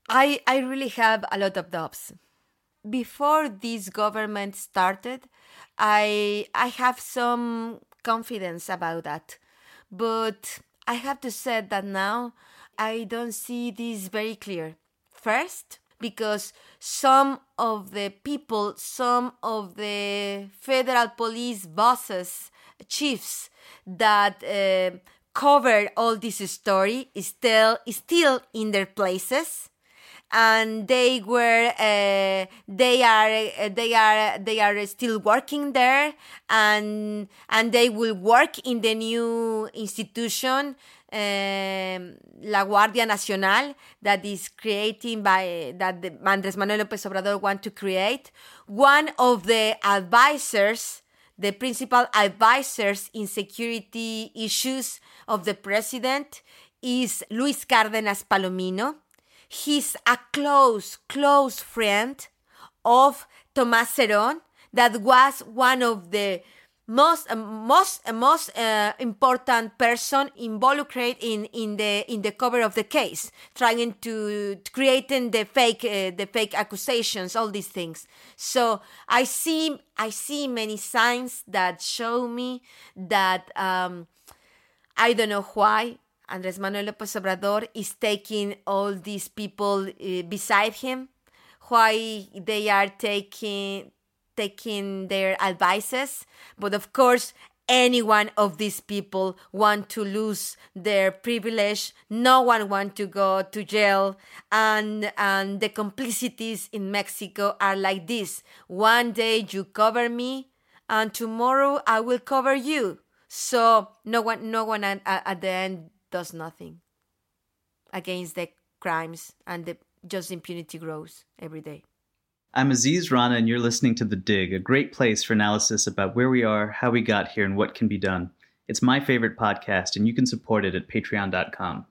I I really have a lot of doubts. Before this government started, I I have some confidence about that. But I have to say that now I don't see this very clear. First, because some of the people, some of the federal police bosses, chiefs that uh, covered all this story is still is still in their places and they were uh, they are uh, they are they are still working there and and they will work in the new institution um, La Guardia Nacional that is creating by that the Andres Manuel López Obrador want to create. One of the advisors the principal advisors in security issues of the president is Luis Cárdenas Palomino he's a close, close friend of Tomás Zerón, that was one of the most uh, most uh, most uh, important person involved in in the in the cover of the case trying to, to creating the fake uh, the fake accusations all these things. So i see i see many signs that show me that um, i don't know why andres manuel lopez obrador is taking all these people uh, beside him. Why they are taking taking their advices? But of course any one of these people want to lose their privilege. No one want to go to jail. And and the complicities in mexico are like this. One day you cover me and tomorrow i will cover you. So no one no one at, at the end does nothing against the crimes and the just impunity grows every day I'm Aziz Rana, and you're listening to The Dig, a great place for analysis about where we are, how we got here, and what can be done. It's my favorite podcast, and you can support it at patreon.com.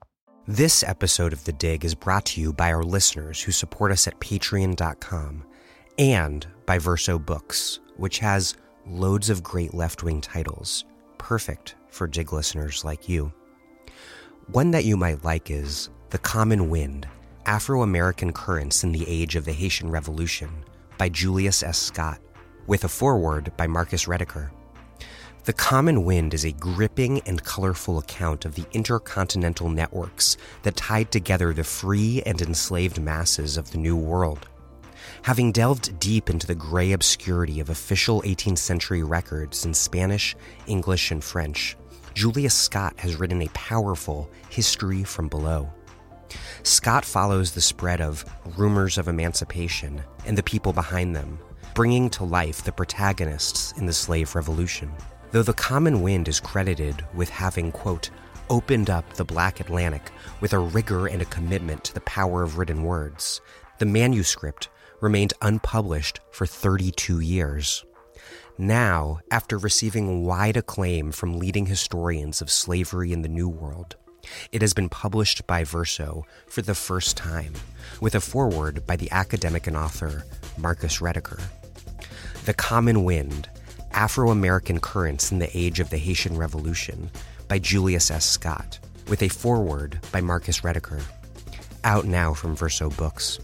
This episode of The Dig is brought to you by our listeners who support us at patreon.com and by Verso Books, which has loads of great left wing titles, perfect for Dig listeners like you. One that you might like is The Common Wind Afro American Currents in the Age of the Haitian Revolution by Julius S. Scott, with a foreword by Marcus Rediker. The Common Wind is a gripping and colorful account of the intercontinental networks that tied together the free and enslaved masses of the New World. Having delved deep into the gray obscurity of official 18th century records in Spanish, English, and French, Julius Scott has written a powerful History from Below. Scott follows the spread of rumors of emancipation and the people behind them, bringing to life the protagonists in the slave revolution. Though the Common Wind is credited with having, quote, opened up the Black Atlantic with a rigor and a commitment to the power of written words, the manuscript remained unpublished for 32 years. Now, after receiving wide acclaim from leading historians of slavery in the New World, it has been published by Verso for the first time, with a foreword by the academic and author Marcus Rediker. The Common Wind Afro American Currents in the Age of the Haitian Revolution by Julius S. Scott, with a foreword by Marcus Rediker. Out now from Verso Books.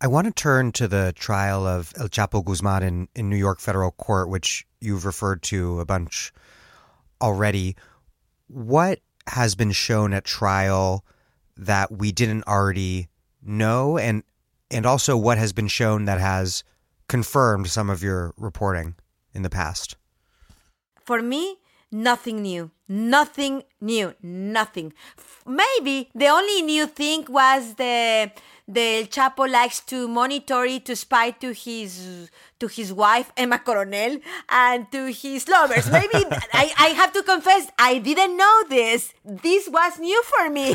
I want to turn to the trial of El Chapo Guzman in, in New York federal court, which you've referred to a bunch already. What has been shown at trial that we didn't already know? And and also what has been shown that has confirmed some of your reporting in the past? For me nothing new nothing new nothing maybe the only new thing was the the El Chapo likes to monitor it to spy to his to his wife Emma Coronel and to his lovers. Maybe I, I have to confess I didn't know this. This was new for me.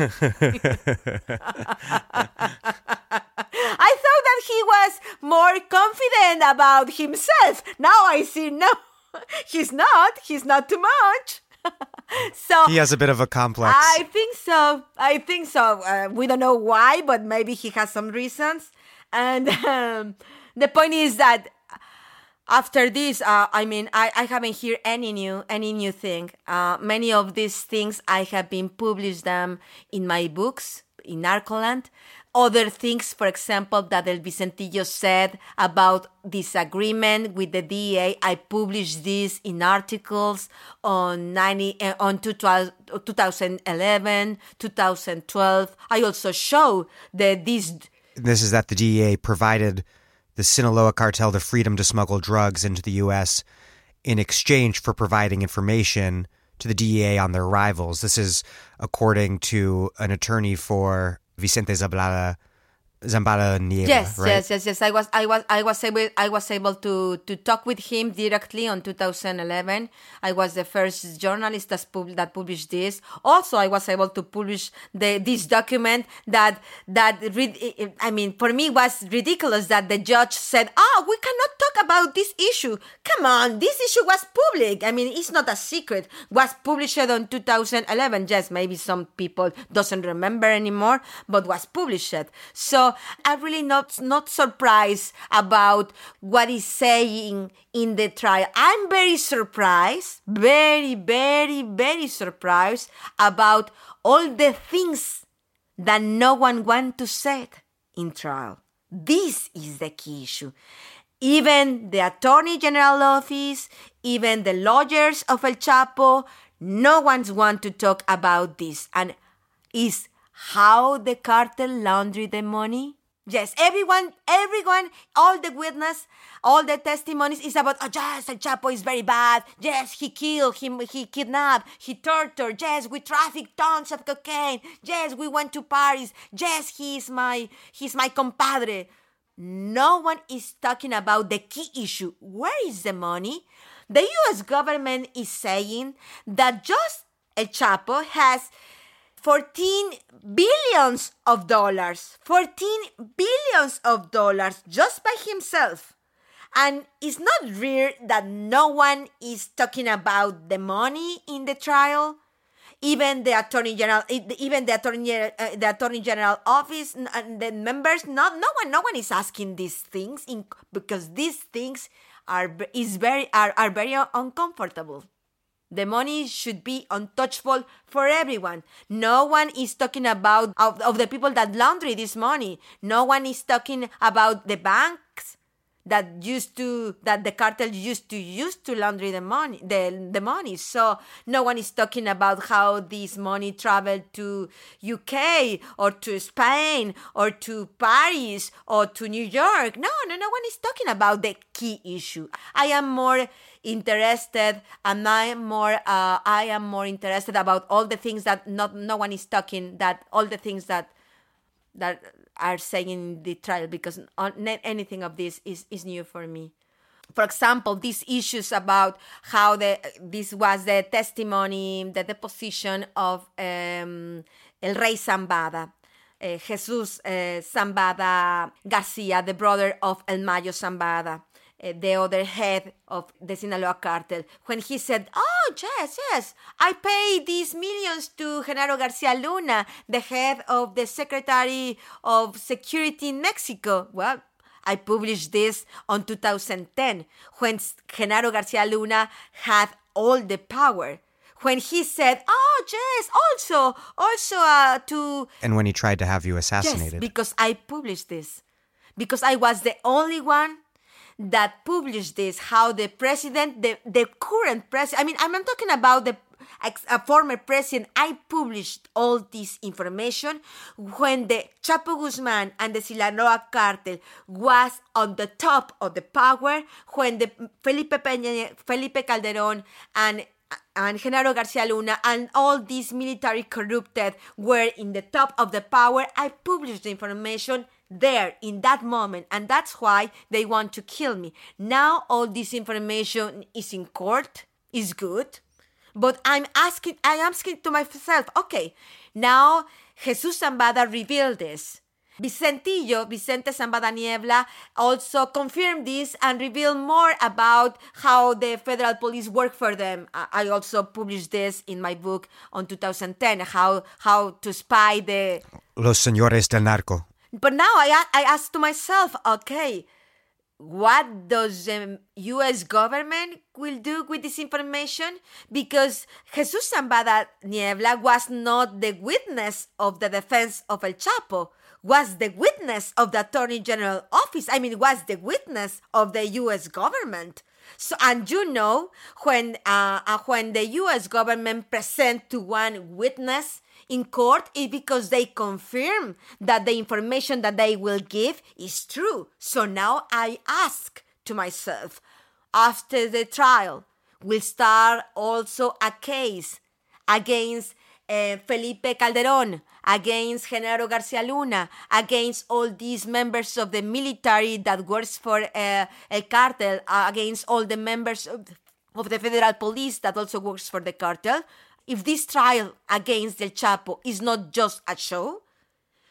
I thought that he was more confident about himself. Now I see no, he's not. He's not too much. so he has a bit of a complex. I think so. I think so. Uh, we don't know why, but maybe he has some reasons. And um, the point is that after this, uh, I mean, I, I haven't heard any new any new thing. Uh, many of these things I have been published them in my books in Narcoland, other things, for example, that El Vicentillo said about disagreement with the DEA. I published this in articles on 90, uh, on 2011, 2012. I also show that this. This is that the DEA provided the Sinaloa cartel the freedom to smuggle drugs into the U.S. in exchange for providing information to the DEA on their rivals. This is according to an attorney for Vicente Zablada Niebla, yes, right? yes, yes, yes. I was, I was, I was able, I was able to to talk with him directly on 2011. I was the first journalist that, pub- that published this. Also, I was able to publish the this document that that I mean, for me, was ridiculous that the judge said, "Oh, we cannot talk about this issue. Come on, this issue was public. I mean, it's not a secret. Was published on 2011. Yes, maybe some people doesn't remember anymore, but was published. So I'm really not not surprised about what he's saying in the trial. I'm very surprised, very, very, very surprised about all the things that no one want to say in trial. This is the key issue. Even the Attorney General office, even the lawyers of El Chapo, no one's want to talk about this. And is how the cartel laundered the money? Yes, everyone, everyone, all the witness, all the testimonies is about, oh, yes, El Chapo is very bad. Yes, he killed, he, he kidnapped, he tortured. Yes, we trafficked tons of cocaine. Yes, we went to Paris. Yes, he is my, he's my compadre. No one is talking about the key issue. Where is the money? The US government is saying that just El Chapo has 14 billions of dollars. 14 billions of dollars just by himself. And it's not rare that no one is talking about the money in the trial. Even the attorney general, even the attorney, uh, the attorney general office, and the members, not no one, no one is asking these things in, because these things are is very are, are very uncomfortable. The money should be untouchable for everyone. No one is talking about of, of the people that laundry this money. No one is talking about the banks that used to that the cartel used to use to launder the money the, the money. So no one is talking about how this money traveled to UK or to Spain or to Paris or to New York. No no no one is talking about the key issue. I am more interested and i am more uh, i am more interested about all the things that not no one is talking that all the things that that are saying in the trial because anything of this is, is new for me. For example, these issues about how the this was the testimony, the deposition of um, El Rey Zambada, uh, Jesus uh, Zambada Garcia, the brother of El Mayo Zambada. Uh, the other head of the Sinaloa cartel, when he said, Oh, yes, yes, I paid these millions to Genaro Garcia Luna, the head of the Secretary of Security in Mexico. Well, I published this on 2010 when Genaro Garcia Luna had all the power. When he said, "Oh yes, also, also uh, to," and when he tried to have you assassinated, yes, because I published this, because I was the only one that published this how the president the, the current president i mean i'm not talking about the a former president. I published all this information when the chapo guzman and the sinaloa cartel was on the top of the power when the felipe Peña, felipe calderon and and Genaro Garcia Luna and all these military corrupted were in the top of the power, I published the information there in that moment and that's why they want to kill me now all this information is in court is good but i'm asking i am asking to myself okay now jesus zambada revealed this Vicentillo, Vicente Zambada Niebla, also confirmed this and revealed more about how the federal police work for them. I also published this in my book on 2010, how how to spy the Los Señores del Narco. But now I, I ask to myself, okay, what does the U.S. government will do with this information? Because Jesus Zambada Niebla was not the witness of the defense of El Chapo, was the witness of the Attorney General office. I mean, was the witness of the U.S. government. So, and you know, when uh, uh, when the U.S. government present to one witness in court is because they confirm that the information that they will give is true. So now I ask to myself, after the trial, will start also a case against uh, Felipe Calderon, against Genaro Garcia Luna, against all these members of the military that works for uh, El Cartel, uh, against all the members of, of the federal police that also works for the cartel if this trial against Del Chapo is not just a show,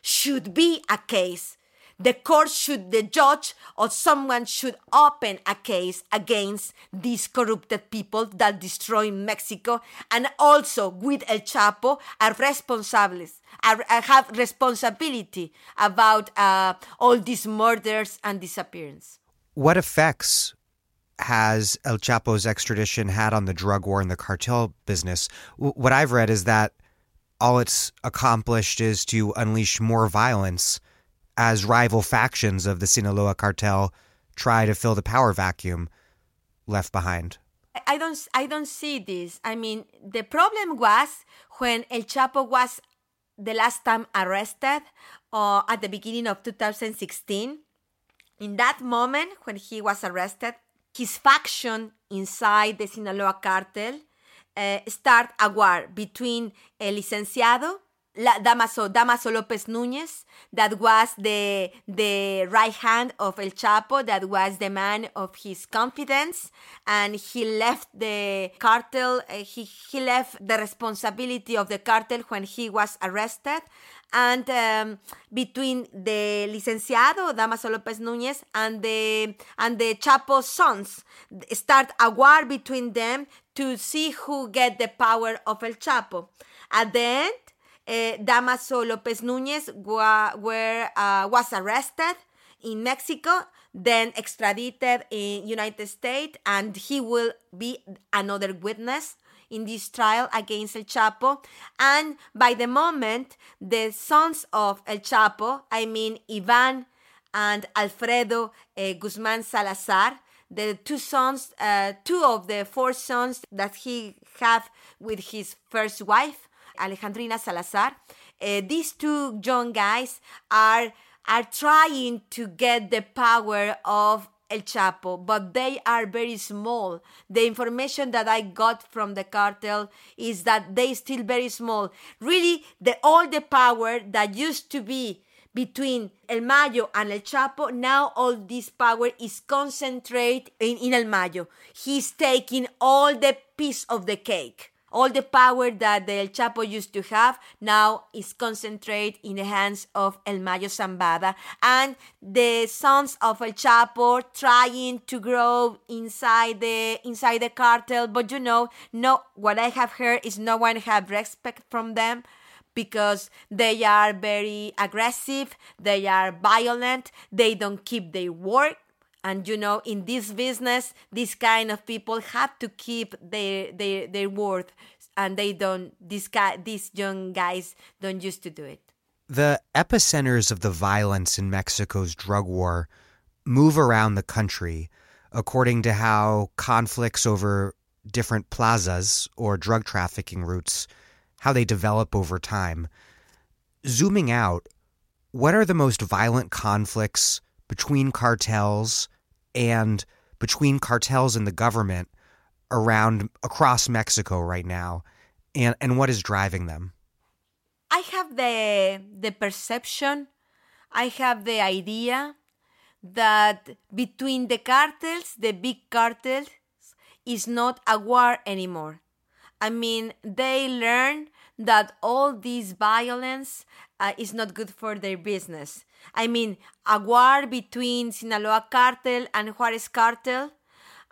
should be a case the court should, the judge or someone should open a case against these corrupted people that destroy Mexico and also with El Chapo are responsible, are, have responsibility about uh, all these murders and disappearance. What effects has El Chapo's extradition had on the drug war and the cartel business? what I've read is that all it's accomplished is to unleash more violence as rival factions of the Sinaloa cartel try to fill the power vacuum left behind. I don't I don't see this. I mean, the problem was when El Chapo was the last time arrested uh, at the beginning of 2016. In that moment when he was arrested, his faction inside the Sinaloa cartel uh, start a war between El Licenciado La, Damaso, Damaso Lopez Nunez, that was the, the right hand of El Chapo, that was the man of his confidence, and he left the cartel, uh, he, he left the responsibility of the cartel when he was arrested. And um, between the licenciado Damaso Lopez Nunez and the and the Chapo's sons, start a war between them to see who get the power of El Chapo. At the end, uh, Damaso Lopez Nunez were, uh, was arrested in Mexico, then extradited in United States, and he will be another witness in this trial against El Chapo. And by the moment, the sons of El Chapo, I mean Ivan and Alfredo uh, Guzman Salazar, the two sons, uh, two of the four sons that he have with his first wife, Alejandrina Salazar. Uh, these two young guys are are trying to get the power of El Chapo, but they are very small. The information that I got from the cartel is that they still very small. Really, the all the power that used to be between El Mayo and El Chapo, now all this power is concentrated in, in El Mayo. He's taking all the piece of the cake all the power that the El Chapo used to have now is concentrated in the hands of El Mayo Zambada and the sons of El Chapo trying to grow inside the inside the cartel. But you know, no, what I have heard is no one have respect from them because they are very aggressive, they are violent, they don't keep their word and you know in this business these kind of people have to keep their their, their word and they don't these guy these young guys don't used to do it. The epicenters of the violence in mexico's drug war move around the country according to how conflicts over different plazas or drug trafficking routes how they develop over time. Zooming out what are the most violent conflicts between cartels and between cartels and the government around across Mexico right now and and what is driving them? I have the the perception, I have the idea that between the cartels, the big cartels is not a war anymore. I mean, they learn that all this violence uh, is not good for their business. I mean, a war between Sinaloa cartel and Juarez cartel,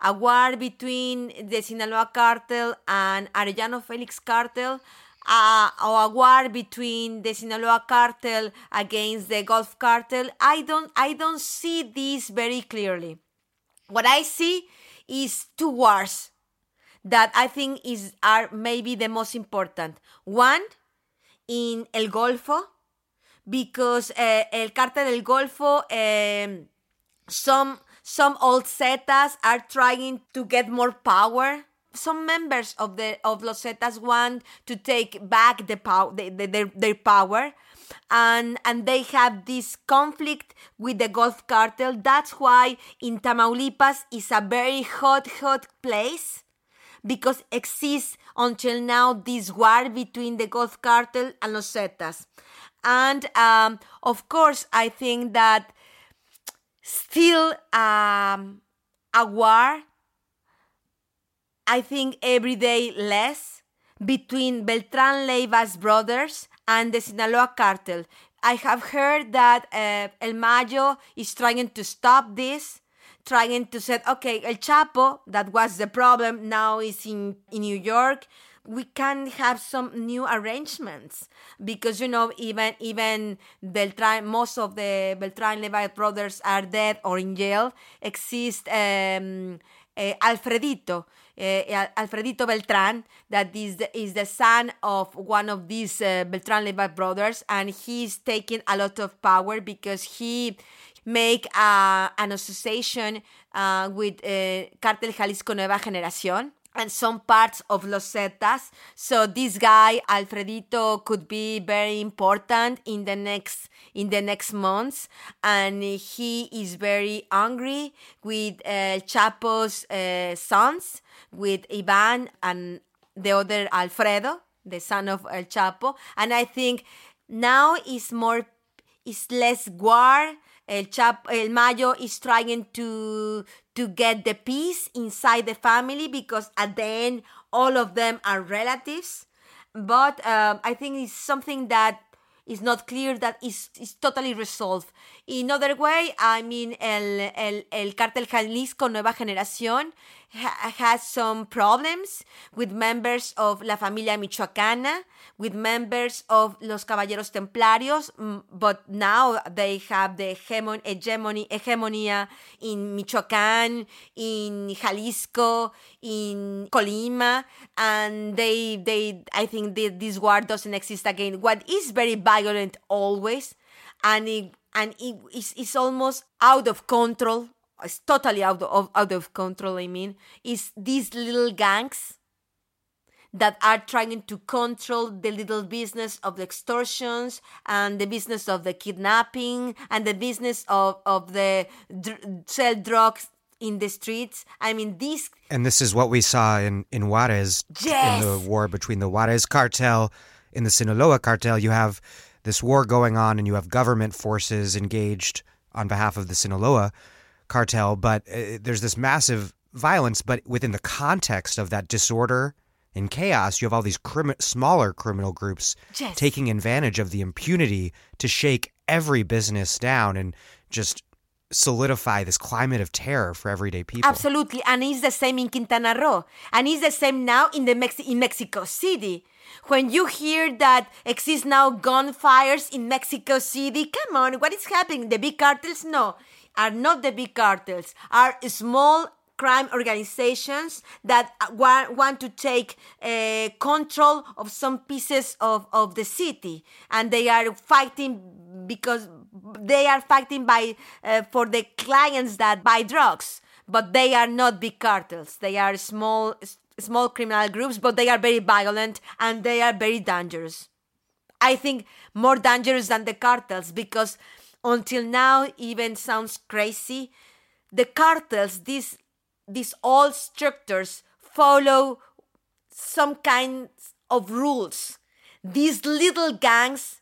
a war between the Sinaloa cartel and Arellano Felix cartel, uh, or a war between the Sinaloa cartel against the Gulf cartel. I don't, I don't see this very clearly. What I see is two wars that I think is are maybe the most important. One in El Golfo, because uh, El Cartel del Golfo, um, some some old Zetas are trying to get more power. Some members of the of Los Zetas want to take back the power, the, the, their, their power, and and they have this conflict with the Gulf cartel. That's why in Tamaulipas is a very hot, hot place because exists until now this war between the Gulf cartel and Los Zetas. And um, of course, I think that still um, a war, I think every day less between Beltran Leiva's brothers and the Sinaloa cartel. I have heard that uh, El Mayo is trying to stop this, trying to say, okay, El Chapo, that was the problem, now is in, in New York. We can have some new arrangements. Because you know even even Beltran, most of the Beltran Leiva brothers are dead or in jail. Exists um, uh, Alfredito, uh, Alfredito Beltran, that is the, is the son of one of these uh, Beltran Leiva brothers, and he's taking a lot of power because he make uh, an association uh, with Cartel Jalisco Nueva Generación and some parts of Los Zetas. So this guy Alfredito could be very important in the next in the next months, and he is very angry with uh, Chapo's uh, sons, with Ivan and the other Alfredo, the son of El Chapo, and I think now is more is less war. El Chapo, El Mayo is trying to to get the peace inside the family because at the end all of them are relatives. But um, I think it's something that is not clear that is is totally resolved. In other way, I mean el el el cartel Jalisco Nueva Generación ha- has some problems with members of La Familia Michoacana, with members of Los Caballeros Templarios, mm, but now they have the hegemon- hegemony, hegemonia in Michoacán, in Jalisco, in Colima, and they, they, I think they, this war doesn't exist again. What is very violent always, and it, and it is, is almost out of control it's totally out of, out of control i mean is these little gangs that are trying to control the little business of the extortions and the business of the kidnapping and the business of, of the dr- sell drugs in the streets. I mean, this. And this is what we saw in, in Juarez yes. in the war between the Juarez cartel in the Sinaloa cartel. You have this war going on, and you have government forces engaged on behalf of the Sinaloa cartel. But uh, there's this massive violence, but within the context of that disorder and chaos, you have all these smaller criminal groups yes. taking advantage of the impunity to shake every business down and just solidify this climate of terror for everyday people. Absolutely, and it's the same in Quintana Roo, and it's the same now in the Mex- in Mexico City. When you hear that exists now gunfires in Mexico City, come on, what is happening? The big cartels? No, are not the big cartels. Are small crime organizations that want, want to take uh, control of some pieces of, of the city and they are fighting because they are fighting by uh, for the clients that buy drugs but they are not big cartels they are small small criminal groups but they are very violent and they are very dangerous i think more dangerous than the cartels because until now even sounds crazy the cartels these these old structures follow some kind of rules. These little gangs,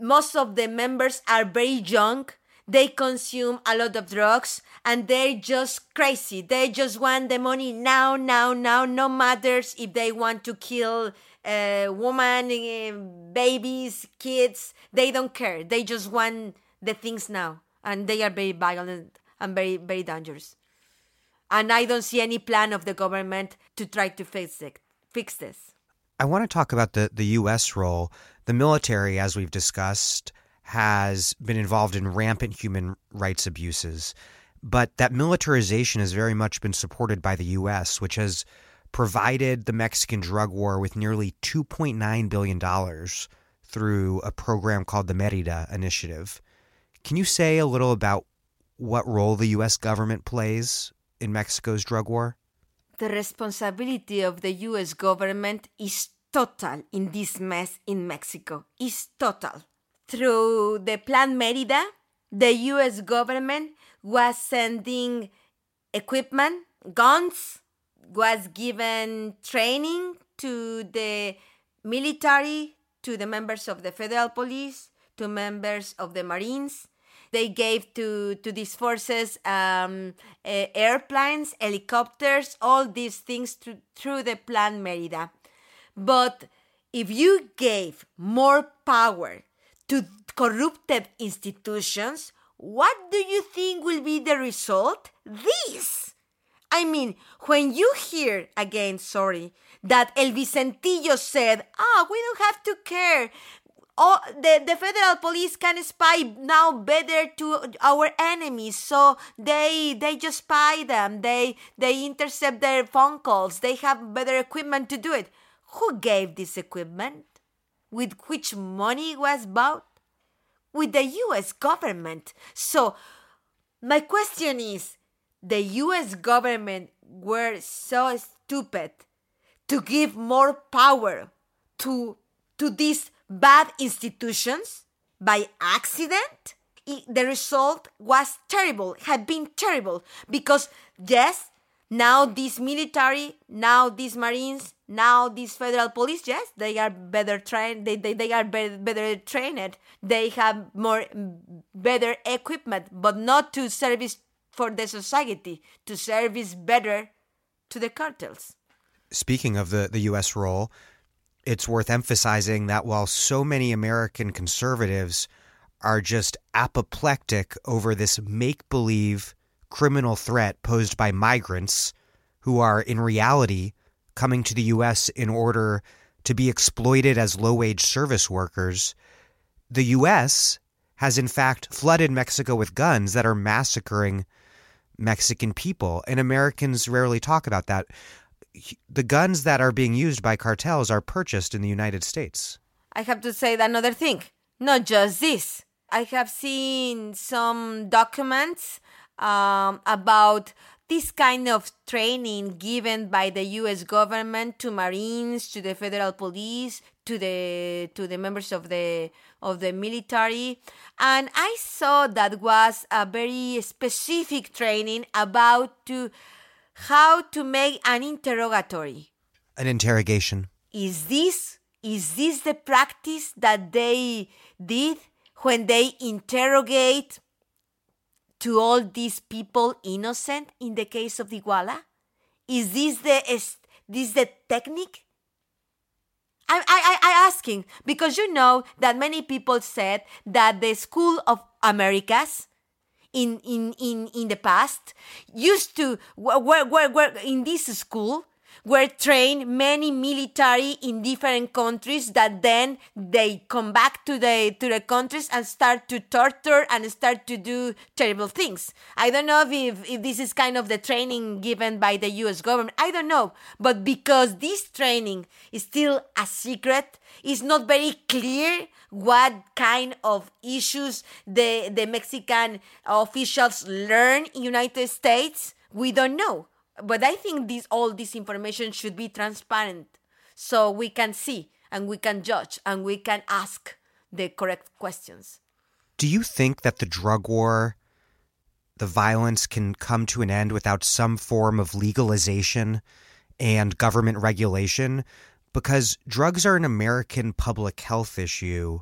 most of the members are very young. They consume a lot of drugs and they're just crazy. They just want the money now, now, now. No matters if they want to kill a woman, eh, babies, kids. They don't care. They just want the things now. And they are very violent and very, very dangerous and I don't see any plan of the government to try to fix it, fix this. I want to talk about the, the U.S. role. The military, as we've discussed, has been involved in rampant human rights abuses. But that militarization has very much been supported by the U.S., which has provided the Mexican drug war with nearly $2.9 billion through a program called the Merida Initiative. Can you say a little about what role the U.S. government plays in Mexico's drug war? The responsibility of the US government is total in this mess in Mexico. Is total. Through the Plan Merida, the US government was sending equipment, guns, was given training to the military, to the members of the federal police, to members of the Marines, they gave to to these forces um, uh, airplanes, helicopters, all these things to, through the Plan Merida. But if you gave more power to corrupted institutions, what do you think will be the result? This. I mean, when you hear, again, sorry, that El Vicentillo said, ah, oh, we don't have to care. Oh, the, the federal police can spy now better to our enemies. So they they just spy them. They they intercept their phone calls. They have better equipment to do it. Who gave this equipment? With which money was bought? With the US government. So my question is the US government were so stupid to give more power to to these bad institutions by accident, the result was terrible, had been terrible, because yes, now this military, now these marines, now these federal police, yes, they are better trained, they, they, they are better, better trained, they have more better equipment, but not to service for the society, to service better to the cartels. Speaking of the, the U.S. role, it's worth emphasizing that while so many American conservatives are just apoplectic over this make believe criminal threat posed by migrants who are in reality coming to the U.S. in order to be exploited as low wage service workers, the U.S. has in fact flooded Mexico with guns that are massacring Mexican people. And Americans rarely talk about that the guns that are being used by cartels are purchased in the United States. I have to say another thing, not just this. I have seen some documents um, about this kind of training given by the U.S. government to Marines, to the federal police, to the to the members of the of the military, and I saw that was a very specific training about to how to make an interrogatory. An interrogation. Is this is this the practice that they did when they interrogate to all these people innocent in the case of the Iguala? Is this the is this the technique? I, I, I asking because you know that many people said that the School of Americas in in in in the past used to in this school were trained many military in different countries that then they come back to the to the countries and start to torture and start to do terrible things. I don't know if, if this is kind of the training given by the US government. I don't know. But because this training is still a secret, it's not very clear what kind of issues the, the Mexican officials learn in United States. We don't know but I think this all this information should be transparent so we can see and we can judge and we can ask the correct questions. Do you think that the drug war, the violence can come to an end without some form of legalization and government regulation? Because drugs are an American public health issue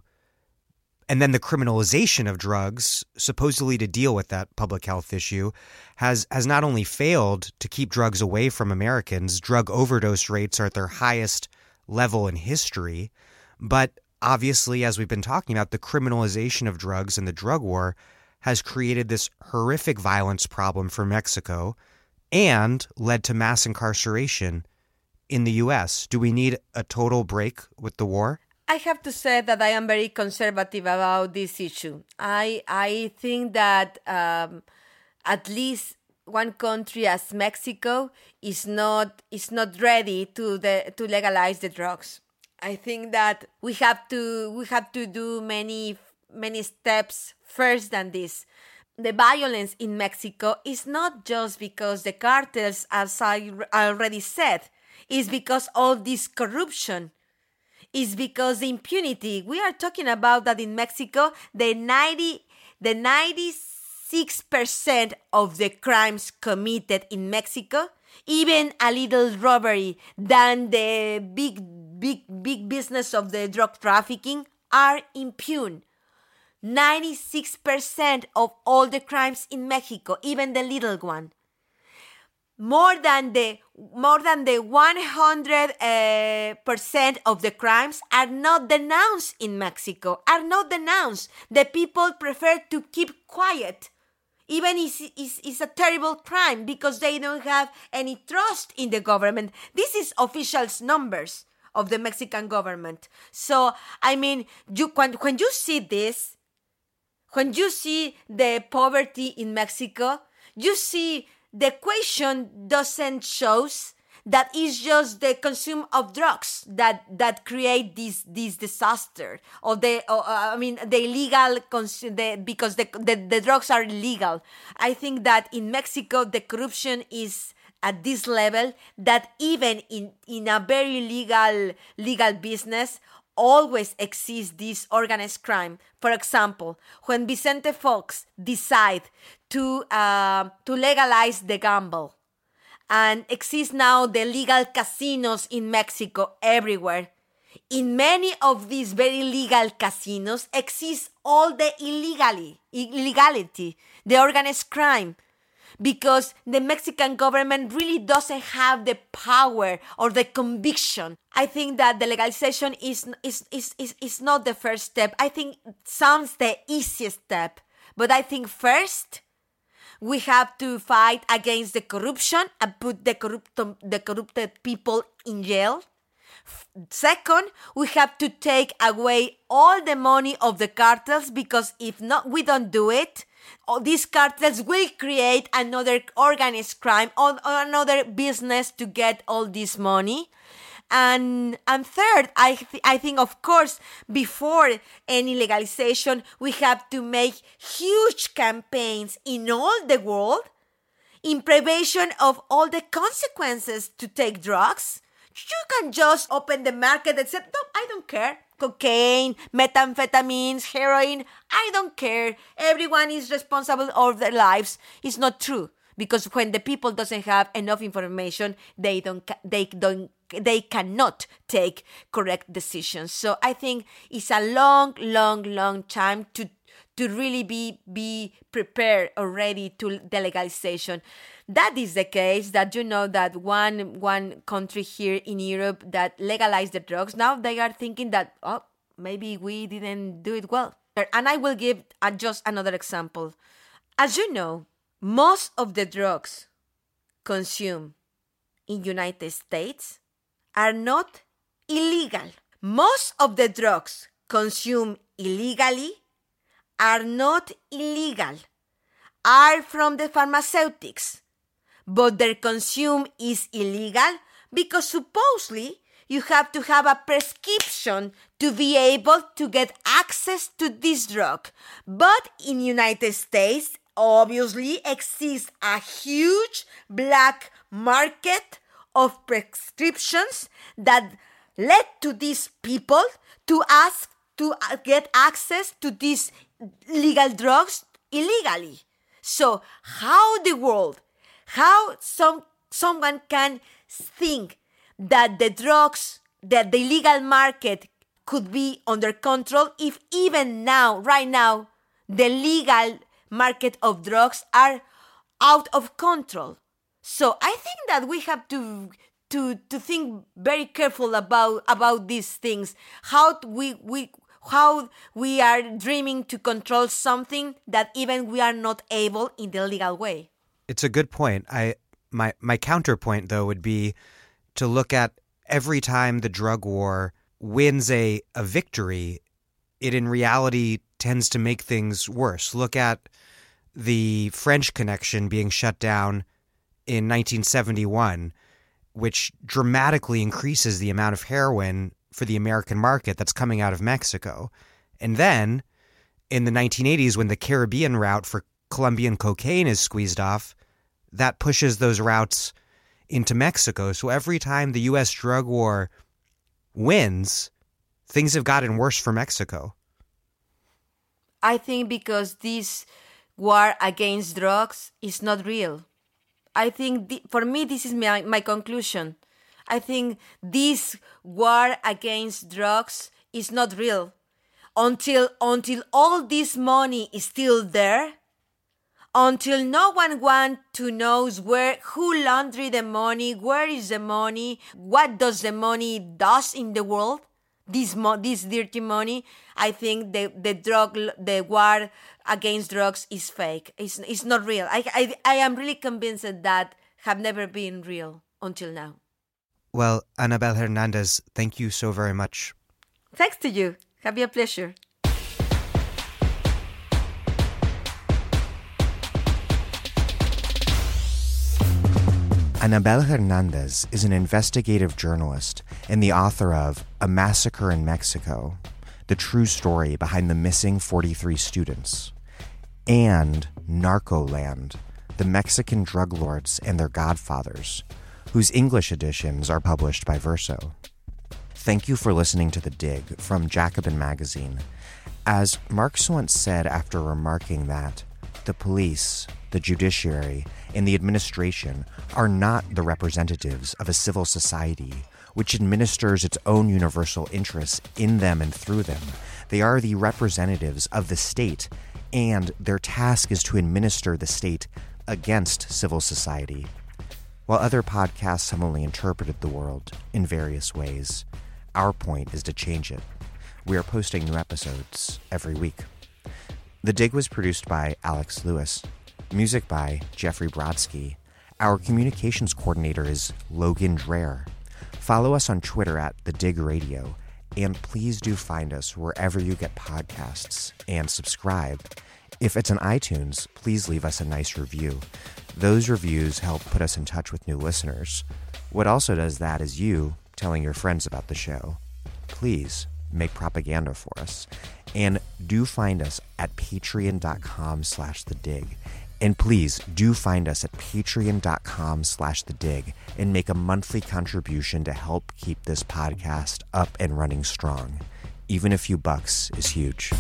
and then the criminalization of drugs, supposedly to deal with that public health issue, has has not only failed to keep drugs away from Americans. Drug overdose rates are at their highest level in history, but obviously, as we've been talking about, the criminalization of drugs and the drug war has created this horrific violence problem for Mexico and led to mass incarceration in the US. Do we need a total break with the war? I have to say that I am very conservative about this issue. I I think that um, at least one country as Mexico is not is not ready to the to legalize the drugs. I think that we have to we have to do many many steps first than this. The violence in Mexico is not just because the cartels, as I already said, is because all this corruption. Is because impunity. We are talking about that in Mexico the 90 the 96% of the crimes committed in Mexico even a little robbery than the big big big business of the drug trafficking are impune. 96% of all the crimes in Mexico even the little one more than the more than the 100 uh, percent of the crimes are not denounced in Mexico, are not denounced. The people prefer to keep quiet. Even if it's, a terrible crime because they don't have any trust in the government. This is officials' numbers of the Mexican government. So, I mean, you when, when you see this, when you see the poverty in Mexico, you see the equation doesn't shows that is just the consume of drugs that that create this this disaster or the or, uh, I mean the illegal cons- the, because the, the the drugs are illegal. I think that in Mexico the corruption is at this level that even in in a very legal legal business always exists this organized crime. For example, when Vicente Fox decide to uh, to legalize the gamble, and exist now the legal casinos in Mexico everywhere. In many of these very legal casinos exists all the illegally, illegality, the organized crime, because the Mexican government really doesn't have the power or the conviction. I think that the legalization is, is, is, is, is not the first step. I think sounds the easiest step. But I think first, we have to fight against the corruption and put the corrupt the corrupted people in jail. Second, we have to take away all the money of the cartels because if not, we don't do it. These cartels will create another organized crime or another business to get all this money and and third i th- i think of course before any legalization we have to make huge campaigns in all the world in prevention of all the consequences to take drugs. You can just open the market and say no i don't care. Cocaine methamphetamines heroin i don't care. Everyone is responsible of their lives. It's not true because when the people doesn't have enough information they don't they don't they cannot take correct decisions. So I think it's a long, long, long time to to really be be prepared already to the legalization. That is the case that you know that one one country here in Europe that legalized the drugs now they are thinking that oh maybe we didn't do it well. And I will give uh, just another example. As you know, most of the drugs consumed in United States are not illegal. Most of the drugs consumed illegally are not illegal, are from the pharmaceutics, but their consume is illegal because supposedly you have to have a prescription to be able to get access to this drug. But in United States, obviously exists a huge black market of prescriptions that led to these people to ask to get access to these legal drugs illegally. So how the world, how some someone can think that the drugs, that the legal market could be under control if even now, right now, the legal market of drugs are out of control. So I think that we have to to to think very careful about about these things. How we we how we are dreaming to control something that even we are not able in the legal way. It's a good point. I my my counterpoint though would be to look at every time the drug war wins a, a victory, it in reality tends to make things worse. Look at the French connection being shut down in 1971, which dramatically increases the amount of heroin for the American market that's coming out of Mexico. And then in the 1980s, when the Caribbean route for Colombian cocaine is squeezed off, that pushes those routes into Mexico. So every time the U.S. drug war wins, things have gotten worse for Mexico. I think because this war against drugs is not real. I think the, for me, this is my, my conclusion. I think this war against drugs is not real until until all this money is still there until no one want to knows where who laundry the money, where is the money, what does the money does in the world, this mo- this dirty money. I think the the drug the war against drugs is fake. It's it's not real. I I, I am really convinced that that have never been real until now. Well, Anabel Hernandez, thank you so very much. Thanks to you. Have a pleasure. Anabel Hernandez is an investigative journalist and the author of A Massacre in Mexico, the true story behind the missing 43 students, and Narcoland, the Mexican drug lords and their godfathers, whose English editions are published by Verso. Thank you for listening to The Dig from Jacobin Magazine. As Marx once said after remarking that the police, the judiciary, and the administration are not the representatives of a civil society which administers its own universal interests in them and through them. They are the representatives of the state, and their task is to administer the state against civil society. While other podcasts have only interpreted the world in various ways, our point is to change it. We are posting new episodes every week. The Dig was produced by Alex Lewis. Music by Jeffrey Brodsky. Our communications coordinator is Logan Dreher. Follow us on Twitter at The Dig Radio, and please do find us wherever you get podcasts and subscribe. If it's on iTunes, please leave us a nice review. Those reviews help put us in touch with new listeners. What also does that is you telling your friends about the show. Please make propaganda for us. And do find us at patreon.com slash the dig. And please do find us at patreon.com slash the dig and make a monthly contribution to help keep this podcast up and running strong. Even a few bucks is huge.